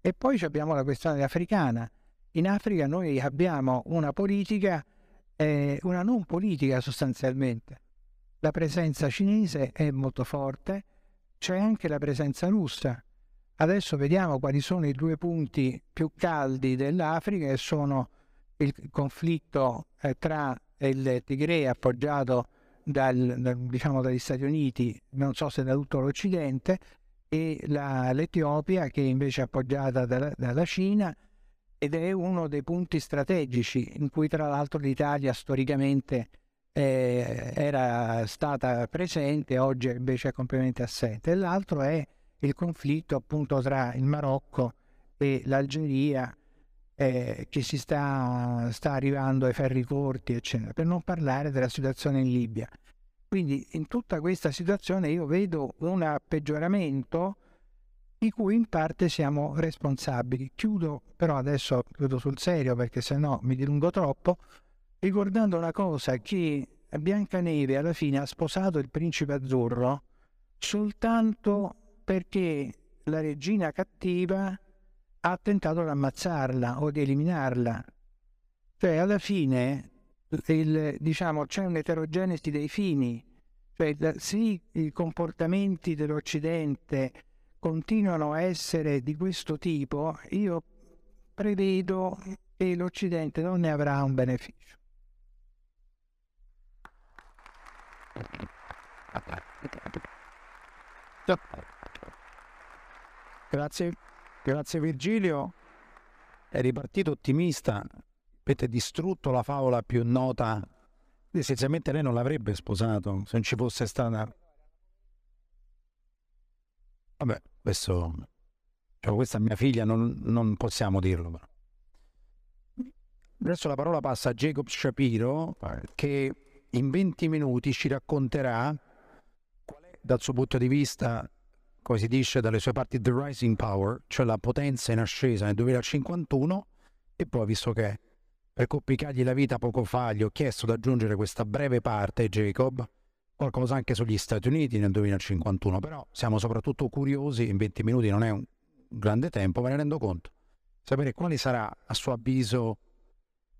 E poi abbiamo la questione africana. In Africa noi abbiamo una politica, eh, una non politica sostanzialmente. La presenza cinese è molto forte, c'è anche la presenza russa. Adesso vediamo quali sono i due punti più caldi dell'Africa, che sono il conflitto eh, tra il Tigray appoggiato dal, dal, diciamo, dagli Stati Uniti, non so se da tutto l'Occidente, e la, l'Etiopia che invece è appoggiata dalla, dalla Cina ed è uno dei punti strategici in cui tra l'altro l'Italia storicamente eh, era stata presente, oggi invece è completamente assente. L'altro è il conflitto appunto tra il Marocco e l'Algeria eh, che si sta, sta arrivando ai ferri corti, eccetera, per non parlare della situazione in Libia. Quindi in tutta questa situazione io vedo un peggioramento di cui in parte siamo responsabili. Chiudo però adesso, chiudo sul serio perché se no mi dilungo troppo, ricordando una cosa che Biancaneve alla fine ha sposato il principe azzurro soltanto perché la regina cattiva ha tentato di ammazzarla o di eliminarla. Cioè, alla fine, il, diciamo, c'è un'eterogenesi dei fini. Cioè, sì, i comportamenti dell'Occidente continuano a essere di questo tipo, io prevedo che l'Occidente non ne avrà un beneficio. Grazie. Grazie Virgilio, è ripartito ottimista, avete distrutto la favola più nota, essenzialmente lei non l'avrebbe sposato se non ci fosse stata... Vabbè, questo... Cioè, questa è mia figlia, non, non possiamo dirlo. Però. Adesso la parola passa a Jacob Shapiro che in 20 minuti ci racconterà dal suo punto di vista come si dice dalle sue parti, The Rising Power, cioè la potenza in ascesa nel 2051, e poi visto che per complicargli la vita poco fa gli ho chiesto di aggiungere questa breve parte, Jacob, qualcosa anche sugli Stati Uniti nel 2051, però siamo soprattutto curiosi, in 20 minuti non è un grande tempo, me ne rendo conto, sapere quale sarà a suo avviso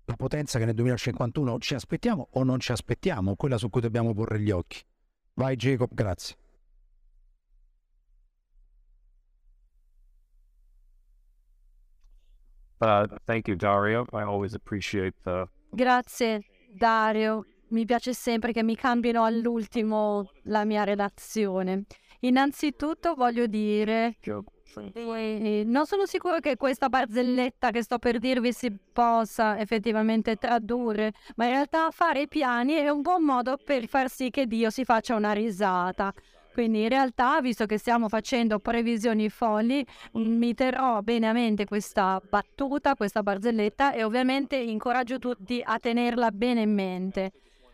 la potenza che nel 2051 ci aspettiamo o non ci aspettiamo, quella su cui dobbiamo porre gli occhi. Vai Jacob, grazie. Uh, thank you, Dario. I always appreciate the. Grazie, Dario. Mi piace sempre che mi cambino all'ultimo la mia relazione. Innanzitutto voglio dire eh, non sono sicuro che questa barzelletta che sto per dirvi si possa effettivamente tradurre, ma in realtà fare i piani è un buon modo per far sì che Dio si faccia una risata. Quindi in realtà, visto che stiamo facendo previsioni folli, mi terrò bene a mente questa battuta, questa barzelletta e ovviamente incoraggio tutti a tenerla bene in mente,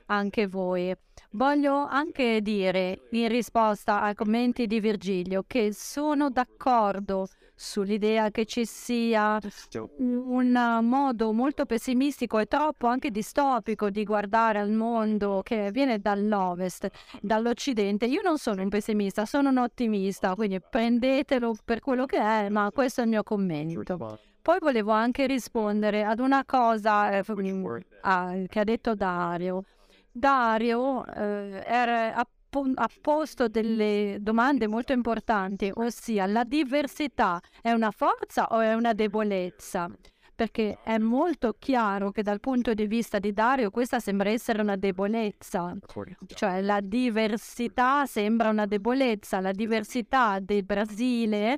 anche voi. Voglio anche dire, in risposta ai commenti di Virgilio, che sono d'accordo sull'idea che ci sia un modo molto pessimistico e troppo anche distopico di guardare al mondo che viene dall'ovest, dall'occidente. Io non sono un pessimista, sono un ottimista, quindi prendetelo per quello che è, ma questo è il mio commento. Poi volevo anche rispondere ad una cosa eh, che ha detto Dario. Dario eh, era, ha, posto delle domande molto importanti, ossia la diversità è una forza o è una debolezza? Perché è molto chiaro che dal punto di vista di Dario questa sembra essere una debolezza, cioè la diversità sembra una debolezza, la diversità del Brasile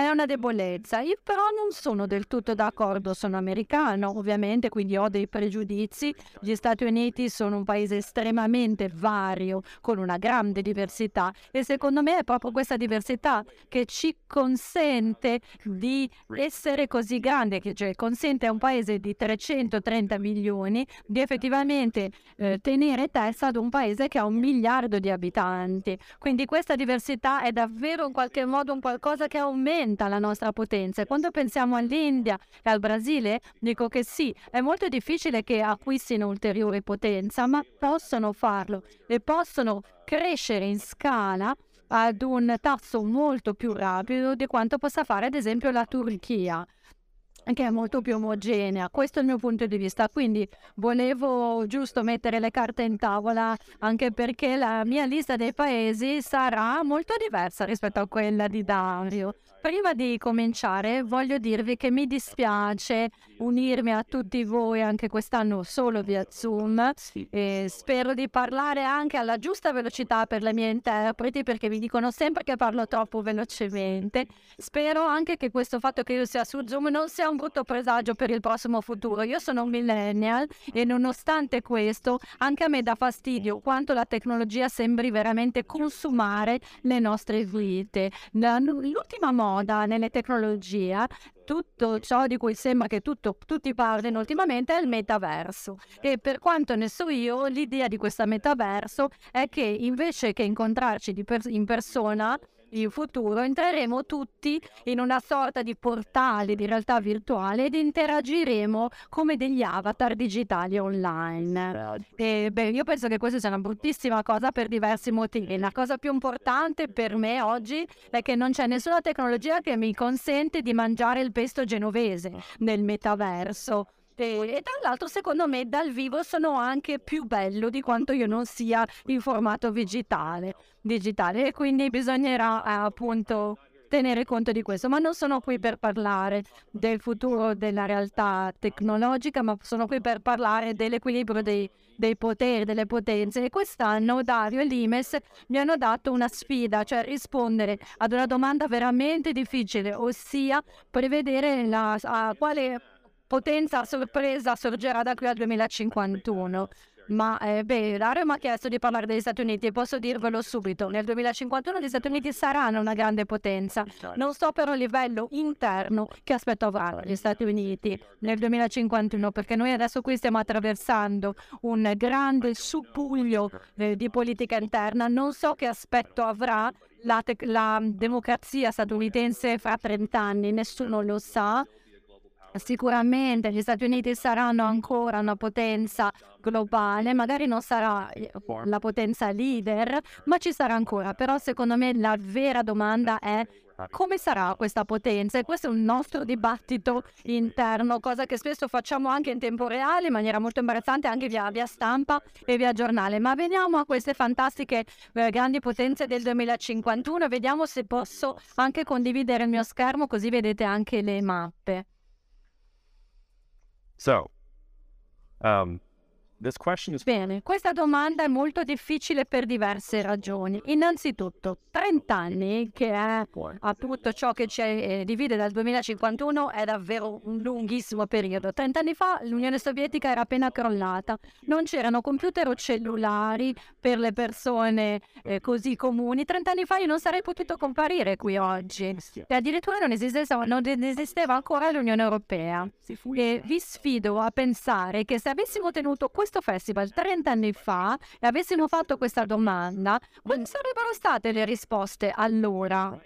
è una debolezza. Io però non sono del tutto d'accordo, sono americano ovviamente, quindi ho dei pregiudizi. Gli Stati Uniti sono un paese estremamente vario, con una grande diversità e secondo me è proprio questa diversità che ci consente di essere così grande, che cioè consente a un paese di 330 milioni di effettivamente eh, tenere testa ad un paese che ha un miliardo di abitanti. Quindi questa diversità è davvero in qualche modo un qualcosa che aumenta aumenta la nostra potenza. E quando pensiamo all'India e al Brasile, dico che sì, è molto difficile che acquistino ulteriore potenza, ma possono farlo e possono crescere in scala ad un tasso molto più rapido di quanto possa fare ad esempio la Turchia che è molto più omogenea. Questo è il mio punto di vista. Quindi volevo giusto mettere le carte in tavola anche perché la mia lista dei paesi sarà molto diversa rispetto a quella di Dario. Prima di cominciare voglio dirvi che mi dispiace unirmi a tutti voi anche quest'anno solo via Zoom e spero di parlare anche alla giusta velocità per le mie interpreti perché mi dicono sempre che parlo troppo velocemente. Spero anche che questo fatto che io sia su Zoom non sia un brutto presagio per il prossimo futuro. Io sono un millennial e nonostante questo anche a me dà fastidio quanto la tecnologia sembri veramente consumare le nostre vite. L'ultima moda moda, nelle tecnologie, tutto ciò di cui sembra che tutto, tutti parlino ultimamente è il metaverso. E per quanto ne so io, l'idea di questo metaverso è che invece che incontrarci per- in persona, in futuro entreremo tutti in una sorta di portale di realtà virtuale ed interagiremo come degli avatar digitali online. E, beh, io penso che questa sia una bruttissima cosa per diversi motivi. La cosa più importante per me oggi è che non c'è nessuna tecnologia che mi consente di mangiare il pesto genovese nel metaverso. E, tra l'altro, secondo me, dal vivo sono anche più bello di quanto io non sia in formato digitale. digitale e quindi bisognerà eh, appunto tenere conto di questo, ma non sono qui per parlare del futuro della realtà tecnologica, ma sono qui per parlare dell'equilibrio dei, dei poteri, delle potenze. E quest'anno Dario e Limes mi hanno dato una sfida, cioè rispondere ad una domanda veramente difficile, ossia prevedere la, a quale potenza sorpresa sorgerà da qui al 2051. Ma eh, beh, Dario mi ha chiesto di parlare degli Stati Uniti e posso dirvelo subito. Nel 2051 gli Stati Uniti saranno una grande potenza. Non so però a livello interno che aspetto avranno gli Stati Uniti nel 2051 perché noi adesso qui stiamo attraversando un grande subbuglio eh, di politica interna. Non so che aspetto avrà la, te- la democrazia statunitense fra 30 anni, nessuno lo sa. Sicuramente gli Stati Uniti saranno ancora una potenza globale, magari non sarà eh, la potenza leader, ma ci sarà ancora. Però secondo me la vera domanda è come sarà questa potenza? E questo è un nostro dibattito interno, cosa che spesso facciamo anche in tempo reale, in maniera molto imbarazzante, anche via, via stampa e via giornale. Ma veniamo a queste fantastiche eh, grandi potenze del 2051, vediamo se posso anche condividere il mio schermo, così vedete anche le mappe. So, um, is Bene, questa domanda è molto difficile per diverse ragioni. Innanzitutto, 30 anni, che è appunto ciò che ci eh, divide dal 2051, è davvero un lunghissimo periodo. 30 anni fa l'Unione Sovietica era appena crollata, non c'erano computer o cellulari per le persone eh, così comuni. 30 anni fa io non sarei potuto comparire qui oggi e addirittura non esisteva, non esisteva ancora l'Unione Europea. E vi sfido a pensare che se avessimo tenuto questo festival 30 anni fa e avessimo fatto questa domanda, quali sarebbero state le risposte allora?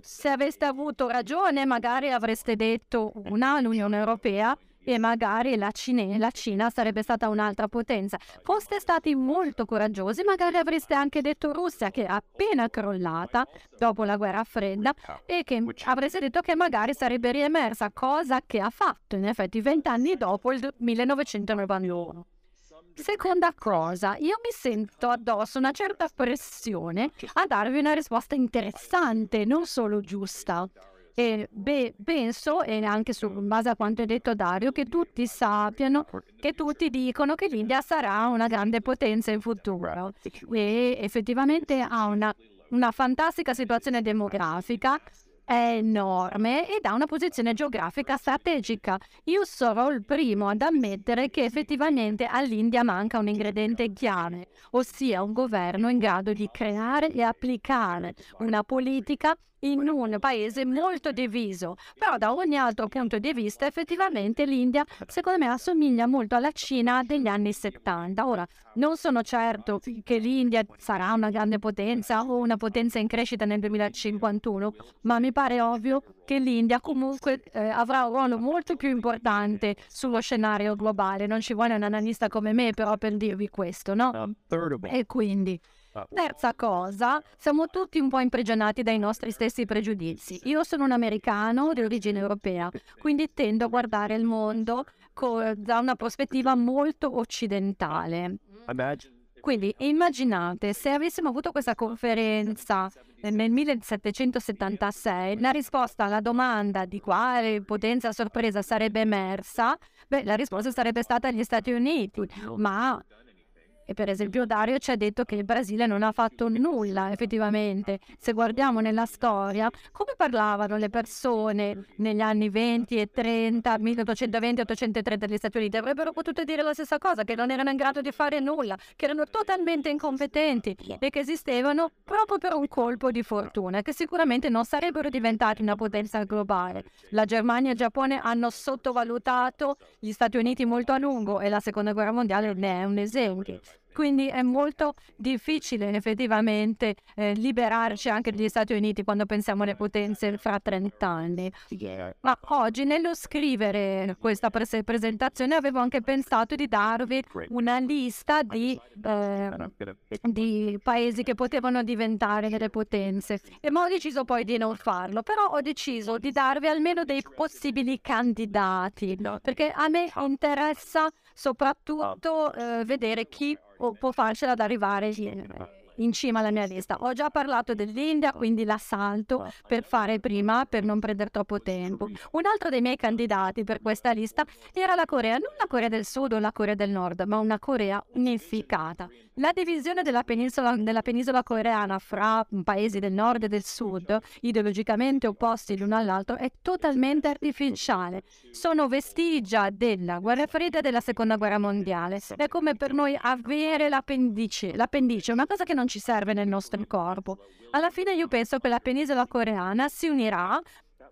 Se aveste avuto ragione, magari avreste detto una, l'Unione Europea, e magari la, Cine- la Cina sarebbe stata un'altra potenza. Foste stati molto coraggiosi, magari avreste anche detto Russia, che è appena crollata dopo la guerra fredda, e che avreste detto che magari sarebbe riemersa, cosa che ha fatto in effetti vent'anni dopo il 1991. Seconda cosa, io mi sento addosso una certa pressione a darvi una risposta interessante, non solo giusta. E beh, penso, e anche su base a quanto ha detto Dario, che tutti sappiano, che tutti dicono che l'India sarà una grande potenza in futuro. E effettivamente ha una, una fantastica situazione demografica, è enorme ed ha una posizione geografica strategica. Io sarò il primo ad ammettere che effettivamente all'India manca un ingrediente chiave, ossia un governo in grado di creare e applicare una politica in un paese molto diviso. Però da ogni altro punto di vista effettivamente l'India secondo me assomiglia molto alla Cina degli anni 70. Ora, non sono certo che l'India sarà una grande potenza o una potenza in crescita nel 2051, ma mi pare ovvio che l'India comunque eh, avrà un ruolo molto più importante sullo scenario globale. Non ci vuole un analista come me però per dirvi questo, no? E quindi, terza cosa, siamo tutti un po' imprigionati dai nostri stessi pregiudizi. Io sono un americano di origine europea, quindi tendo a guardare il mondo co- da una prospettiva molto occidentale. Quindi immaginate se avessimo avuto questa conferenza nel 1776, la risposta alla domanda di quale potenza sorpresa sarebbe emersa, beh, la risposta sarebbe stata gli Stati Uniti, ma e per esempio Dario ci ha detto che il Brasile non ha fatto nulla effettivamente. Se guardiamo nella storia, come parlavano le persone negli anni 20 e 30, 1820 e 830 degli Stati Uniti? Avrebbero potuto dire la stessa cosa, che non erano in grado di fare nulla, che erano totalmente incompetenti e che esistevano proprio per un colpo di fortuna, che sicuramente non sarebbero diventati una potenza globale. La Germania e il Giappone hanno sottovalutato gli Stati Uniti molto a lungo e la Seconda Guerra Mondiale ne è un esempio. Quindi è molto difficile effettivamente eh, liberarci anche degli Stati Uniti quando pensiamo alle potenze fra 30 anni. Ma oggi nello scrivere questa pres- presentazione avevo anche pensato di darvi una lista di, eh, di paesi che potevano diventare delle potenze. E ma ho deciso poi di non farlo però ho deciso di darvi almeno dei possibili candidati perché a me interessa soprattutto eh, vedere chi può farcela ad arrivare in, cima alla mia lista. Ho già parlato dell'India quindi la salto per fare prima per non prendere troppo tempo. Un altro dei miei candidati per questa lista era la Corea non la Corea del Sud o la Corea del Nord ma una Corea unificata. La divisione della penisola, della penisola coreana fra paesi del nord e del sud, ideologicamente opposti l'uno all'altro, è totalmente artificiale. Sono vestigia della guerra fredda e della seconda guerra mondiale. È come per noi avere l'appendice, l'appendice, una cosa che non ci serve nel nostro corpo. Alla fine io penso che la penisola coreana si unirà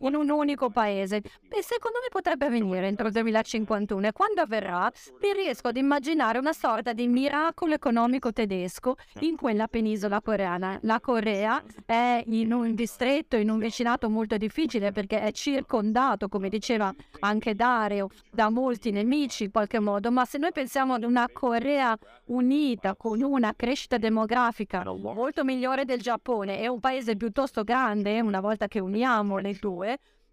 in un unico paese. E secondo me potrebbe avvenire entro il 2051 e quando avverrà vi riesco ad immaginare una sorta di miracolo economico tedesco in quella penisola coreana. La Corea è in un distretto, in un vicinato molto difficile perché è circondato, come diceva anche Dario, da molti nemici in qualche modo, ma se noi pensiamo ad una Corea unita con una crescita demografica molto migliore del Giappone e un paese piuttosto grande, una volta che uniamo le due,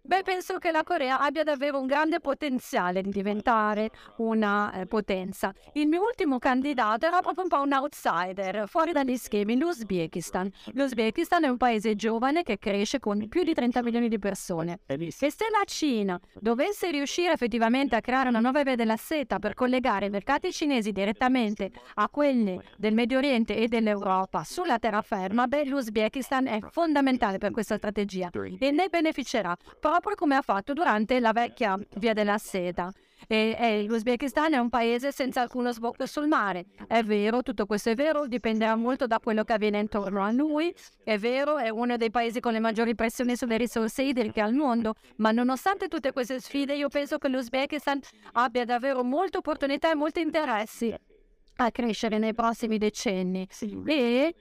Beh, penso che la Corea abbia davvero un grande potenziale di diventare una eh, potenza. Il mio ultimo candidato era proprio un po' un outsider, fuori dagli schemi, l'Uzbekistan. L'Uzbekistan è un paese giovane che cresce con più di 30 milioni di persone. E se la Cina dovesse riuscire effettivamente a creare una nuova via della seta per collegare i mercati cinesi direttamente a quelli del Medio Oriente e dell'Europa sulla terraferma, beh, l'Uzbekistan è fondamentale per questa strategia e ne beneficerà proprio come ha fatto durante la vecchia via della seta. E, e l'Uzbekistan è un paese senza alcuno sbocco sul mare. È vero, tutto questo è vero, dipenderà molto da quello che avviene intorno a lui. È vero, è uno dei paesi con le maggiori pressioni sulle risorse idriche al mondo, ma nonostante tutte queste sfide, io penso che l'Uzbekistan abbia davvero molte opportunità e molti interessi a crescere nei prossimi decenni. E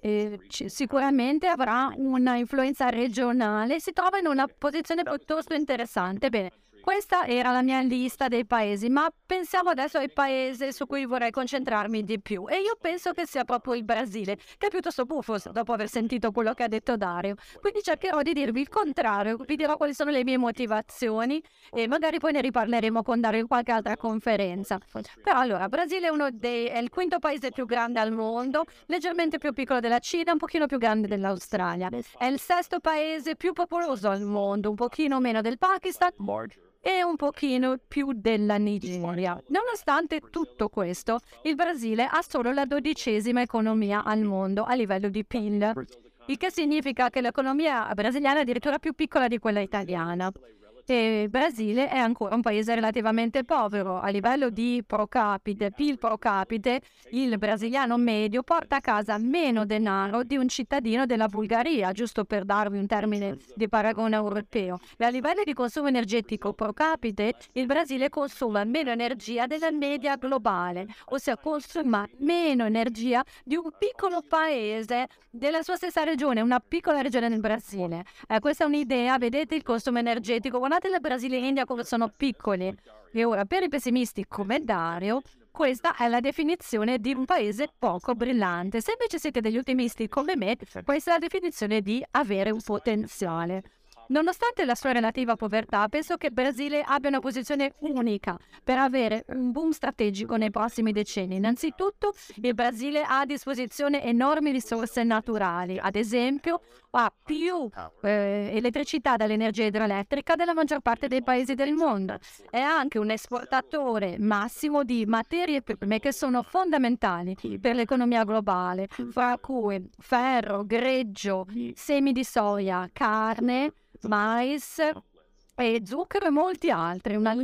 eh, sicuramente avrà una influenza regionale, si trova in una posizione piuttosto interessante. Bene, questa era la mia lista dei paesi, ma pensiamo adesso ai paesi su cui vorrei concentrarmi di più. E io penso che sia proprio il Brasile, che è piuttosto buffo dopo aver sentito quello che ha detto Dario. Quindi cercherò di dirvi il contrario, vi dirò quali sono le mie motivazioni e magari poi ne riparleremo con Dario in qualche altra conferenza. Però allora, Brasile è, dei, è il quinto paese più grande al mondo, leggermente più piccolo della Cina, un pochino più grande dell'Australia. È il sesto paese più popoloso al mondo, un pochino meno del Pakistan e un pochino più della Nigeria. Nonostante tutto questo, il Brasile ha solo la dodicesima economia al mondo a livello di PIL, il che significa che l'economia brasiliana è addirittura più piccola di quella italiana e il Brasile è ancora un paese relativamente povero a livello di pro capite, PIL pro capite, il brasiliano medio porta a casa meno denaro di un cittadino della Bulgaria, giusto per darvi un termine di paragone europeo. E a livello di consumo energetico pro capite, il Brasile consuma meno energia della media globale, ossia consuma meno energia di un piccolo paese della sua stessa regione, una piccola regione del Brasile. Eh, questa è un'idea, vedete il consumo energetico, guardate la Brasile e l'India come sono piccoli. E ora, per i pessimisti come Dario, questa è la definizione di un paese poco brillante. Se invece siete degli ottimisti come me, questa è la definizione di avere un potenziale. Nonostante la sua relativa povertà, penso che il Brasile abbia una posizione unica per avere un boom strategico nei prossimi decenni. Innanzitutto, il Brasile ha a disposizione enormi risorse naturali, ad esempio ha più eh, elettricità dall'energia idroelettrica della maggior parte dei paesi del mondo. È anche un esportatore massimo di materie prime che sono fondamentali per l'economia globale, fra cui ferro, greggio, semi di soia, carne, mais e zucchero e molti altri, una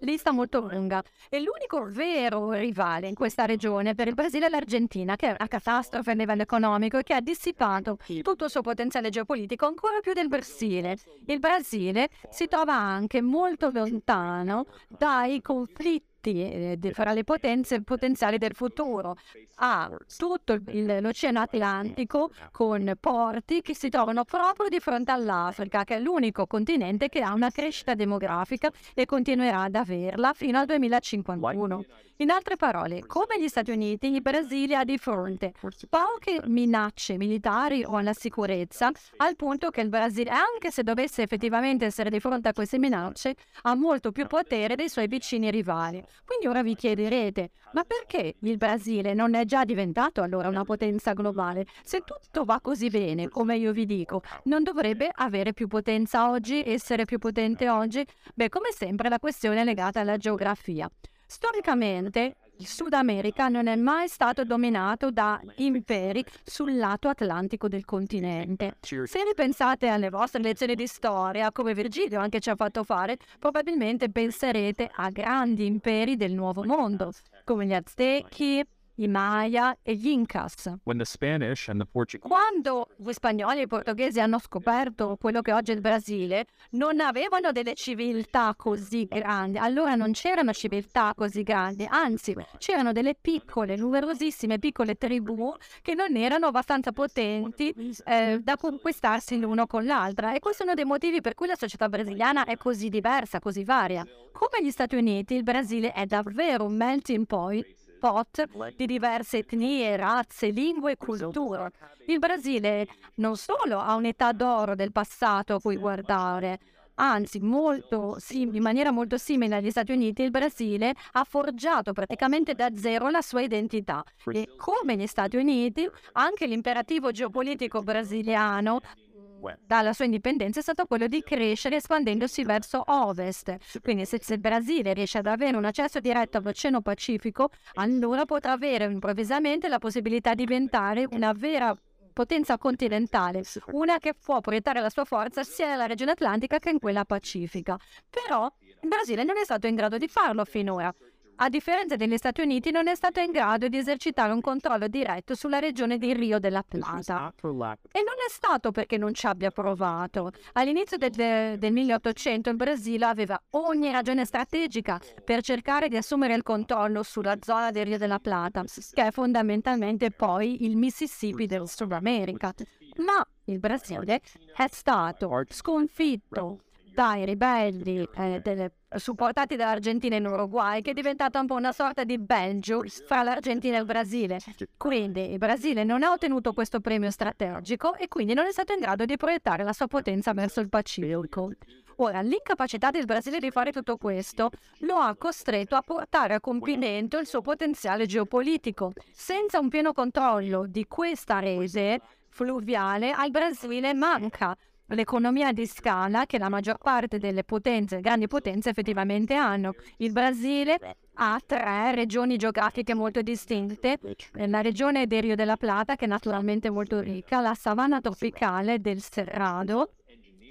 lista molto lunga. E l'unico vero rivale in questa regione per il Brasile è l'Argentina, che è una catastrofe a livello economico e che ha dissipato tutto il suo potenziale geopolitico ancora più del Brasile. Il Brasile si trova anche molto lontano dai conflitti eh, fra le potenze potenziali del futuro. Ha tutto il, l'Oceano Atlantico con porti che si trovano proprio di fronte all'Africa, che è l'unico continente che ha una crescita demografica e continuerà ad averla fino al 2051. In altre parole, come gli Stati Uniti, il Brasile ha di fronte poche minacce militari o alla sicurezza, al punto che il Brasile, anche se dovesse effettivamente essere di fronte a queste minacce, ha molto più potere dei suoi vicini rivali. Quindi ora vi chiederete, ma perché il Brasile non è già diventato allora una potenza globale? Se tutto va così bene, come io vi dico, non dovrebbe avere più potenza oggi, essere più potente oggi? Beh, come sempre la questione è legata alla geografia. Storicamente il Sud America non è mai stato dominato da imperi sul lato atlantico del continente. Se ripensate alle vostre lezioni di storia, come Virgilio anche ci ha fatto fare, probabilmente penserete a grandi imperi del Nuovo Mondo, come gli Aztechi, i Maya e gli Incas. Quando gli spagnoli e i portoghesi hanno scoperto quello che oggi è il Brasile, non avevano delle civiltà così grandi, allora non c'erano civiltà così grandi, anzi c'erano delle piccole, numerosissime piccole tribù che non erano abbastanza potenti eh, da conquistarsi l'uno con l'altra e questo è uno dei motivi per cui la società brasiliana è così diversa, così varia. Come gli Stati Uniti, il Brasile è davvero un melting point pot di diverse etnie, razze, lingue e culture. Il Brasile non solo ha un'età d'oro del passato a cui guardare, anzi molto sim- in maniera molto simile agli Stati Uniti, il Brasile ha forgiato praticamente da zero la sua identità. E come gli Stati Uniti anche l'imperativo geopolitico brasiliano dalla sua indipendenza è stato quello di crescere espandendosi verso ovest. Quindi se, se il Brasile riesce ad avere un accesso diretto all'Oceano Pacifico, allora potrà avere improvvisamente la possibilità di diventare una vera potenza continentale, una che può proiettare la sua forza sia nella regione atlantica che in quella pacifica. Però il Brasile non è stato in grado di farlo finora. A differenza degli Stati Uniti, non è stato in grado di esercitare un controllo diretto sulla regione di Rio della Plata. E non è stato perché non ci abbia provato. All'inizio del, del 1800 il Brasile aveva ogni ragione strategica per cercare di assumere il controllo sulla zona del Rio della Plata, che è fondamentalmente poi il Mississippi del Sud America. Ma il Brasile è stato sconfitto dai ribelli eh, delle, supportati dall'Argentina in Uruguay, che è diventata un po' una sorta di Belgio fra l'Argentina e il Brasile. Quindi il Brasile non ha ottenuto questo premio strategico e quindi non è stato in grado di proiettare la sua potenza verso il Pacifico. Ora, l'incapacità del Brasile di fare tutto questo lo ha costretto a portare a compimento il suo potenziale geopolitico. Senza un pieno controllo di questa rete fluviale, al Brasile manca l'economia di scala che la maggior parte delle potenze, grandi potenze effettivamente hanno. Il Brasile ha tre regioni geografiche molto distinte, la regione del Rio della Plata che è naturalmente molto ricca, la savana tropicale del Cerrado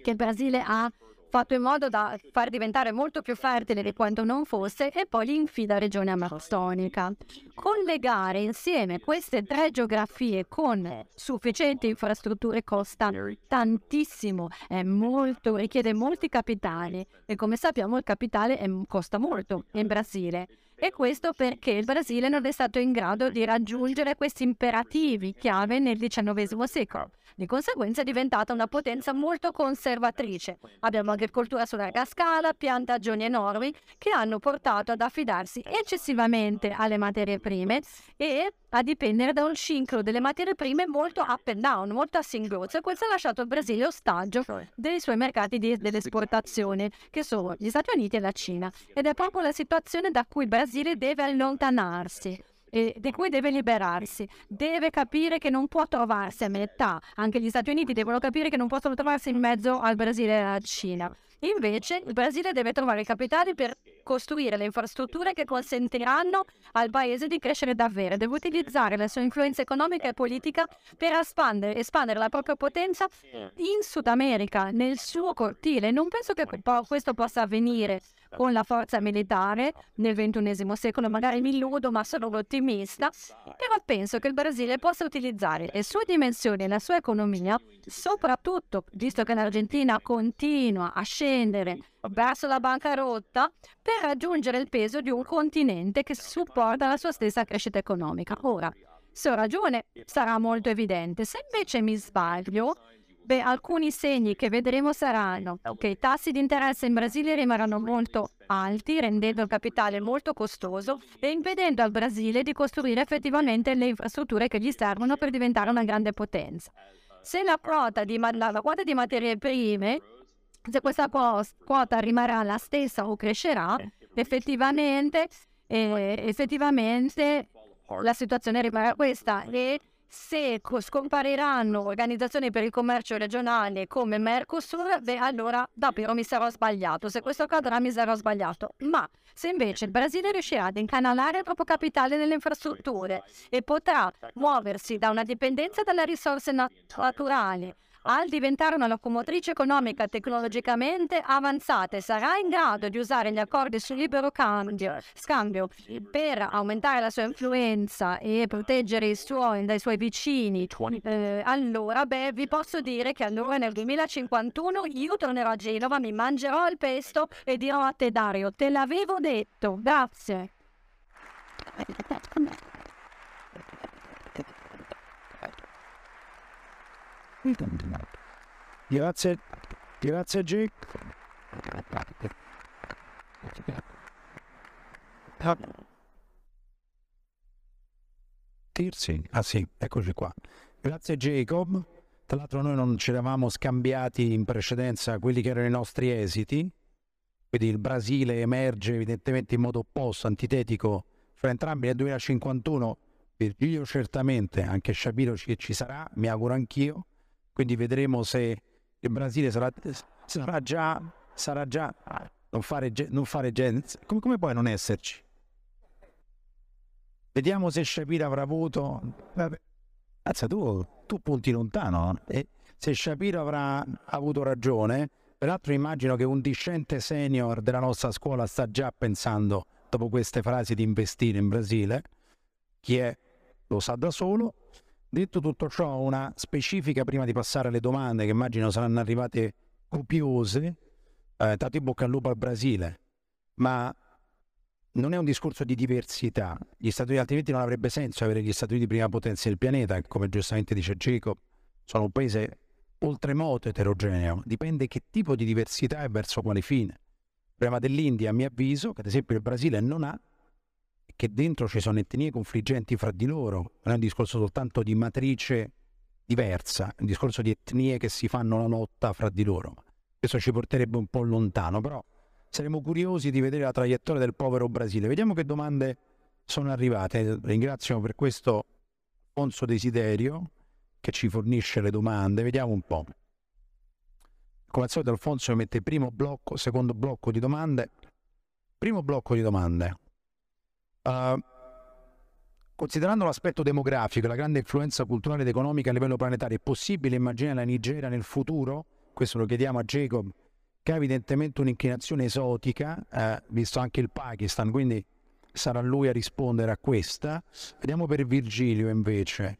che il Brasile ha fatto in modo da far diventare molto più fertile di quanto non fosse, e poi l'infida regione amazzonica. Collegare insieme queste tre geografie con sufficienti infrastrutture costa tantissimo, molto, richiede molti capitali e come sappiamo il capitale è, costa molto in Brasile. E questo perché il Brasile non è stato in grado di raggiungere questi imperativi chiave nel XIX secolo. Di conseguenza è diventata una potenza molto conservatrice. Abbiamo agricoltura su larga scala, piantagioni enormi che hanno portato ad affidarsi eccessivamente alle materie prime e a dipendere da un ciclo delle materie prime molto up and down, molto a singolozzo e questo ha lasciato il Brasile ostaggio dei suoi mercati di, dell'esportazione che sono gli Stati Uniti e la Cina ed è proprio la situazione da cui il Brasile deve allontanarsi e di cui deve liberarsi. Deve capire che non può trovarsi a metà. Anche gli Stati Uniti devono capire che non possono trovarsi in mezzo al Brasile e alla Cina. Invece il Brasile deve trovare i capitali per costruire le infrastrutture che consentiranno al paese di crescere davvero. Deve utilizzare la sua influenza economica e politica per espandere, espandere la propria potenza in Sud America, nel suo cortile. Non penso che questo possa avvenire con la forza militare nel XXI secolo, magari mi illudo, ma sono un ottimista, però penso che il Brasile possa utilizzare le sue dimensioni e la sua economia, soprattutto visto che l'Argentina continua a scendere verso la bancarotta, per raggiungere il peso di un continente che supporta la sua stessa crescita economica. Ora, se ho ragione, sarà molto evidente. Se invece mi sbaglio, Beh, alcuni segni che vedremo saranno che i tassi di interesse in Brasile rimarranno molto alti, rendendo il capitale molto costoso e impedendo al Brasile di costruire effettivamente le infrastrutture che gli servono per diventare una grande potenza. Se la quota di, la, quota di materie prime, se questa quota rimarrà la stessa o crescerà, effettivamente, eh, effettivamente la situazione rimarrà questa e se scompariranno organizzazioni per il commercio regionale come Mercosur, beh allora davvero mi sarò sbagliato. Se questo accadrà mi sarò sbagliato. Ma se invece il Brasile riuscirà ad incanalare il proprio capitale nelle infrastrutture e potrà muoversi da una dipendenza dalle risorse nat- naturali al diventare una locomotrice economica tecnologicamente avanzata sarà in grado di usare gli accordi sul libero cambio, scambio per aumentare la sua influenza e proteggere i suoi dai suoi vicini, eh, allora beh, vi posso dire che allora nel 2051 io tornerò a Genova, mi mangerò il pesto e dirò a te Dario, te l'avevo detto, grazie. Grazie, grazie Jake. Tirsi, ah sì, eccoci qua. Grazie Jacob. Tra l'altro noi non ci eravamo scambiati in precedenza quelli che erano i nostri esiti, quindi il Brasile emerge evidentemente in modo opposto, antitetico fra entrambi nel 2051. Virgilio certamente, anche Shapiro ci, ci sarà, mi auguro anch'io quindi vedremo se il Brasile sarà, sarà già, sarà già non fare, non fare Gens. Come, come puoi non esserci? Vediamo se Shapiro avrà avuto. Vabbè. Tu, tu punti lontano. E se Shapiro avrà avuto ragione, peraltro immagino che un discente senior della nostra scuola sta già pensando, dopo queste frasi, di investire in Brasile. Chi è lo sa da solo. Detto tutto ciò, una specifica prima di passare alle domande, che immagino saranno arrivate copiose, eh, tanto in bocca al lupo al Brasile, ma non è un discorso di diversità. Gli Stati Uniti altrimenti non avrebbe senso avere gli Stati Uniti prima potenza del pianeta, come giustamente dice Jacob, sono un paese oltremoto eterogeneo, dipende che tipo di diversità e verso quale fine. Il problema dell'India, a mio avviso, che ad esempio il Brasile non ha, che dentro ci sono etnie confliggenti fra di loro, non è un discorso soltanto di matrice diversa, è un discorso di etnie che si fanno la lotta fra di loro. Questo ci porterebbe un po' lontano, però saremo curiosi di vedere la traiettoria del povero Brasile. Vediamo che domande sono arrivate. Ringrazio per questo Alfonso Desiderio che ci fornisce le domande. Vediamo un po'. Come al solito Alfonso mette primo blocco, secondo blocco di domande. Primo blocco di domande. Uh, considerando l'aspetto demografico e la grande influenza culturale ed economica a livello planetario, è possibile immaginare la Nigeria nel futuro? Questo lo chiediamo a Jacob, che ha evidentemente un'inclinazione esotica, eh, visto anche il Pakistan, quindi sarà lui a rispondere a questa. Vediamo per Virgilio invece.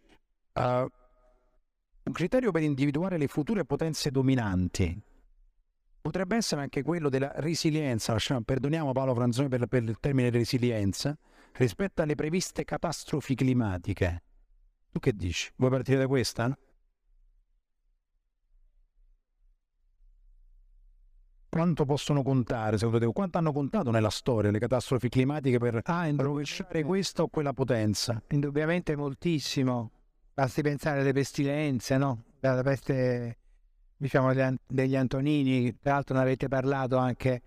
Uh, un criterio per individuare le future potenze dominanti potrebbe essere anche quello della resilienza, perdoniamo Paolo Franzoni per, per il termine resilienza, rispetto alle previste catastrofi climatiche. Tu che dici? Vuoi partire da questa? Quanto possono contare, secondo te? Quanto hanno contato nella storia le catastrofi climatiche per ah, rovesciare questa o quella potenza? Indubbiamente moltissimo. Basti pensare alle pestilenze, no? La peste, diciamo, degli Antonini, tra l'altro ne avete parlato anche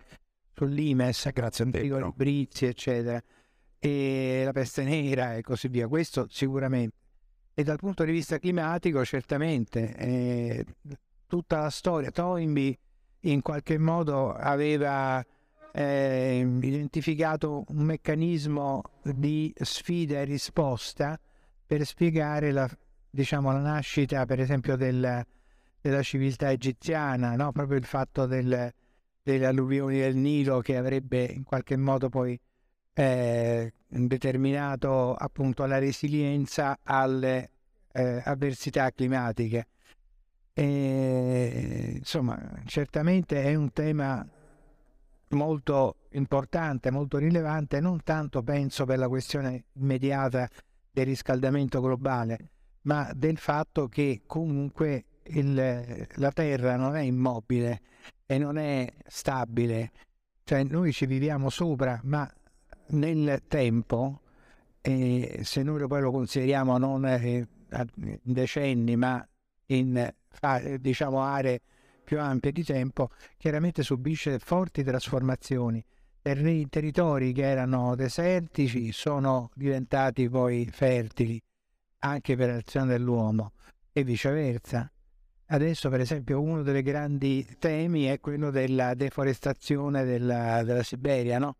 sull'Imes, grazie a te. Brizzi, eccetera e la peste nera e così via. Questo sicuramente. E dal punto di vista climatico, certamente, eh, tutta la storia, Toynbee in qualche modo aveva eh, identificato un meccanismo di sfida e risposta per spiegare la, diciamo, la nascita, per esempio, del, della civiltà egiziana, no? proprio il fatto del, delle alluvioni del Nilo che avrebbe in qualche modo poi eh, determinato appunto la resilienza alle eh, avversità climatiche. E, insomma, certamente è un tema molto importante, molto rilevante, non tanto penso per la questione immediata del riscaldamento globale, ma del fatto che comunque il, la Terra non è immobile e non è stabile, cioè noi ci viviamo sopra, ma nel tempo, eh, se noi poi lo consideriamo non eh, in decenni ma in diciamo, aree più ampie di tempo, chiaramente subisce forti trasformazioni. Terri- territori che erano desertici sono diventati poi fertili anche per l'azione dell'uomo e viceversa. Adesso, per esempio, uno dei grandi temi è quello della deforestazione della, della Siberia, no?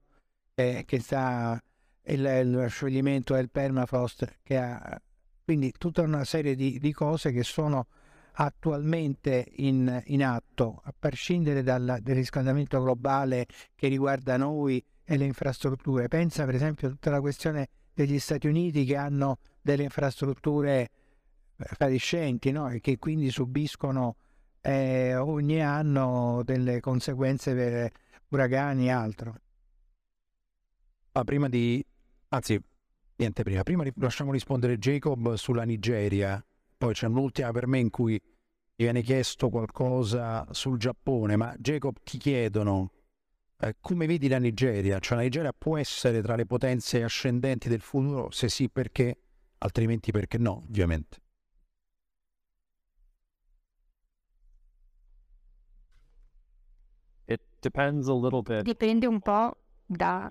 Eh, che sta il, il, scioglimento del permafrost che ha quindi tutta una serie di, di, cose che sono attualmente in, in atto, a prescindere dal, dal riscaldamento globale che riguarda noi e le infrastrutture. Pensa per esempio a tutta la questione degli Stati Uniti che hanno delle infrastrutture fatiscenti no? e che quindi subiscono eh, ogni anno delle conseguenze per uragani e altro. Ma prima di... anzi, niente prima. Prima lasciamo rispondere Jacob sulla Nigeria. Poi c'è un'ultima per me in cui mi viene chiesto qualcosa sul Giappone. Ma Jacob ti chiedono eh, come vedi la Nigeria? Cioè la Nigeria può essere tra le potenze ascendenti del futuro? Se sì, perché? Altrimenti perché no, ovviamente. Dipende un po' da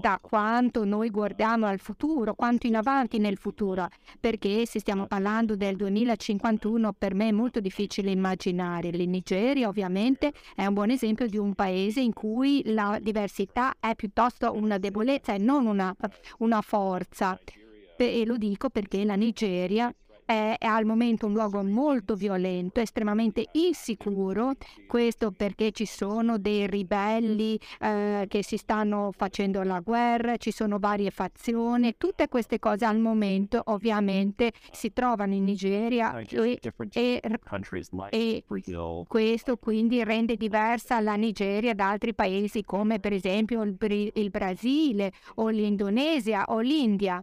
da quanto noi guardiamo al futuro, quanto in avanti nel futuro, perché se stiamo parlando del 2051 per me è molto difficile immaginare. La Nigeria ovviamente è un buon esempio di un paese in cui la diversità è piuttosto una debolezza e non una, una forza. E lo dico perché la Nigeria è, è al momento un luogo molto violento, estremamente insicuro, questo perché ci sono dei ribelli eh, che si stanno facendo la guerra, ci sono varie fazioni, tutte queste cose al momento ovviamente si trovano in Nigeria e, e, e questo quindi rende diversa la Nigeria da altri paesi come per esempio il, il Brasile o l'Indonesia o l'India.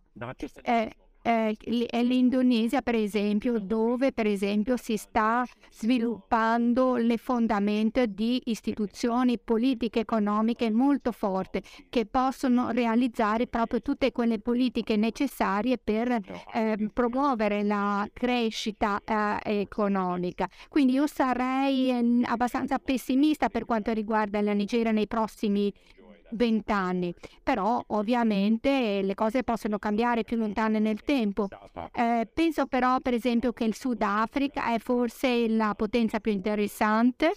Eh, eh, è l'Indonesia, per esempio, dove per esempio si sta sviluppando le fondamenta di istituzioni politiche economiche molto forti che possono realizzare proprio tutte quelle politiche necessarie per eh, promuovere la crescita eh, economica. Quindi io sarei eh, abbastanza pessimista per quanto riguarda la Nigeria nei prossimi vent'anni, però ovviamente le cose possono cambiare più lontane nel tempo. Eh, penso però per esempio che il Sudafrica è forse la potenza più interessante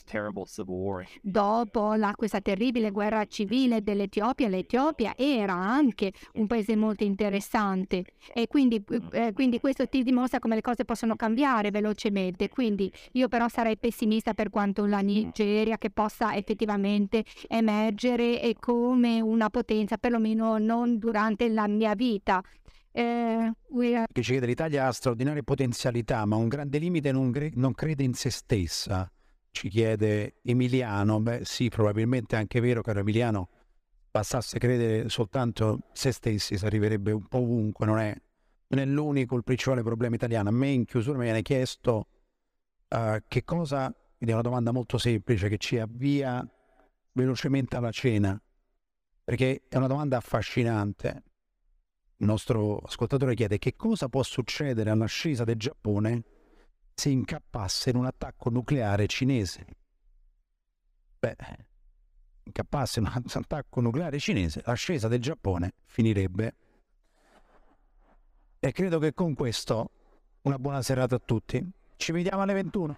dopo la, questa terribile guerra civile dell'Etiopia. L'Etiopia era anche un paese molto interessante e quindi, eh, quindi questo ti dimostra come le cose possono cambiare velocemente. Quindi io però sarei pessimista per quanto la Nigeria che possa effettivamente emergere e con come una potenza, perlomeno non durante la mia vita. Eh, che ci chiede l'Italia ha straordinarie potenzialità, ma un grande limite non, cre- non crede in se stessa. Ci chiede Emiliano. Beh, sì, probabilmente è anche vero, caro Emiliano. Bastasse credere soltanto se stessi, si arriverebbe un po' ovunque. Non è, non è l'unico, il principale problema italiano. A me in chiusura mi viene chiesto uh, che cosa, quindi è una domanda molto semplice che ci avvia velocemente alla cena perché è una domanda affascinante. Il nostro ascoltatore chiede che cosa può succedere all'ascesa del Giappone se incappasse in un attacco nucleare cinese. Beh, incappasse in un attacco nucleare cinese, l'ascesa del Giappone finirebbe. E credo che con questo una buona serata a tutti. Ci vediamo alle 21.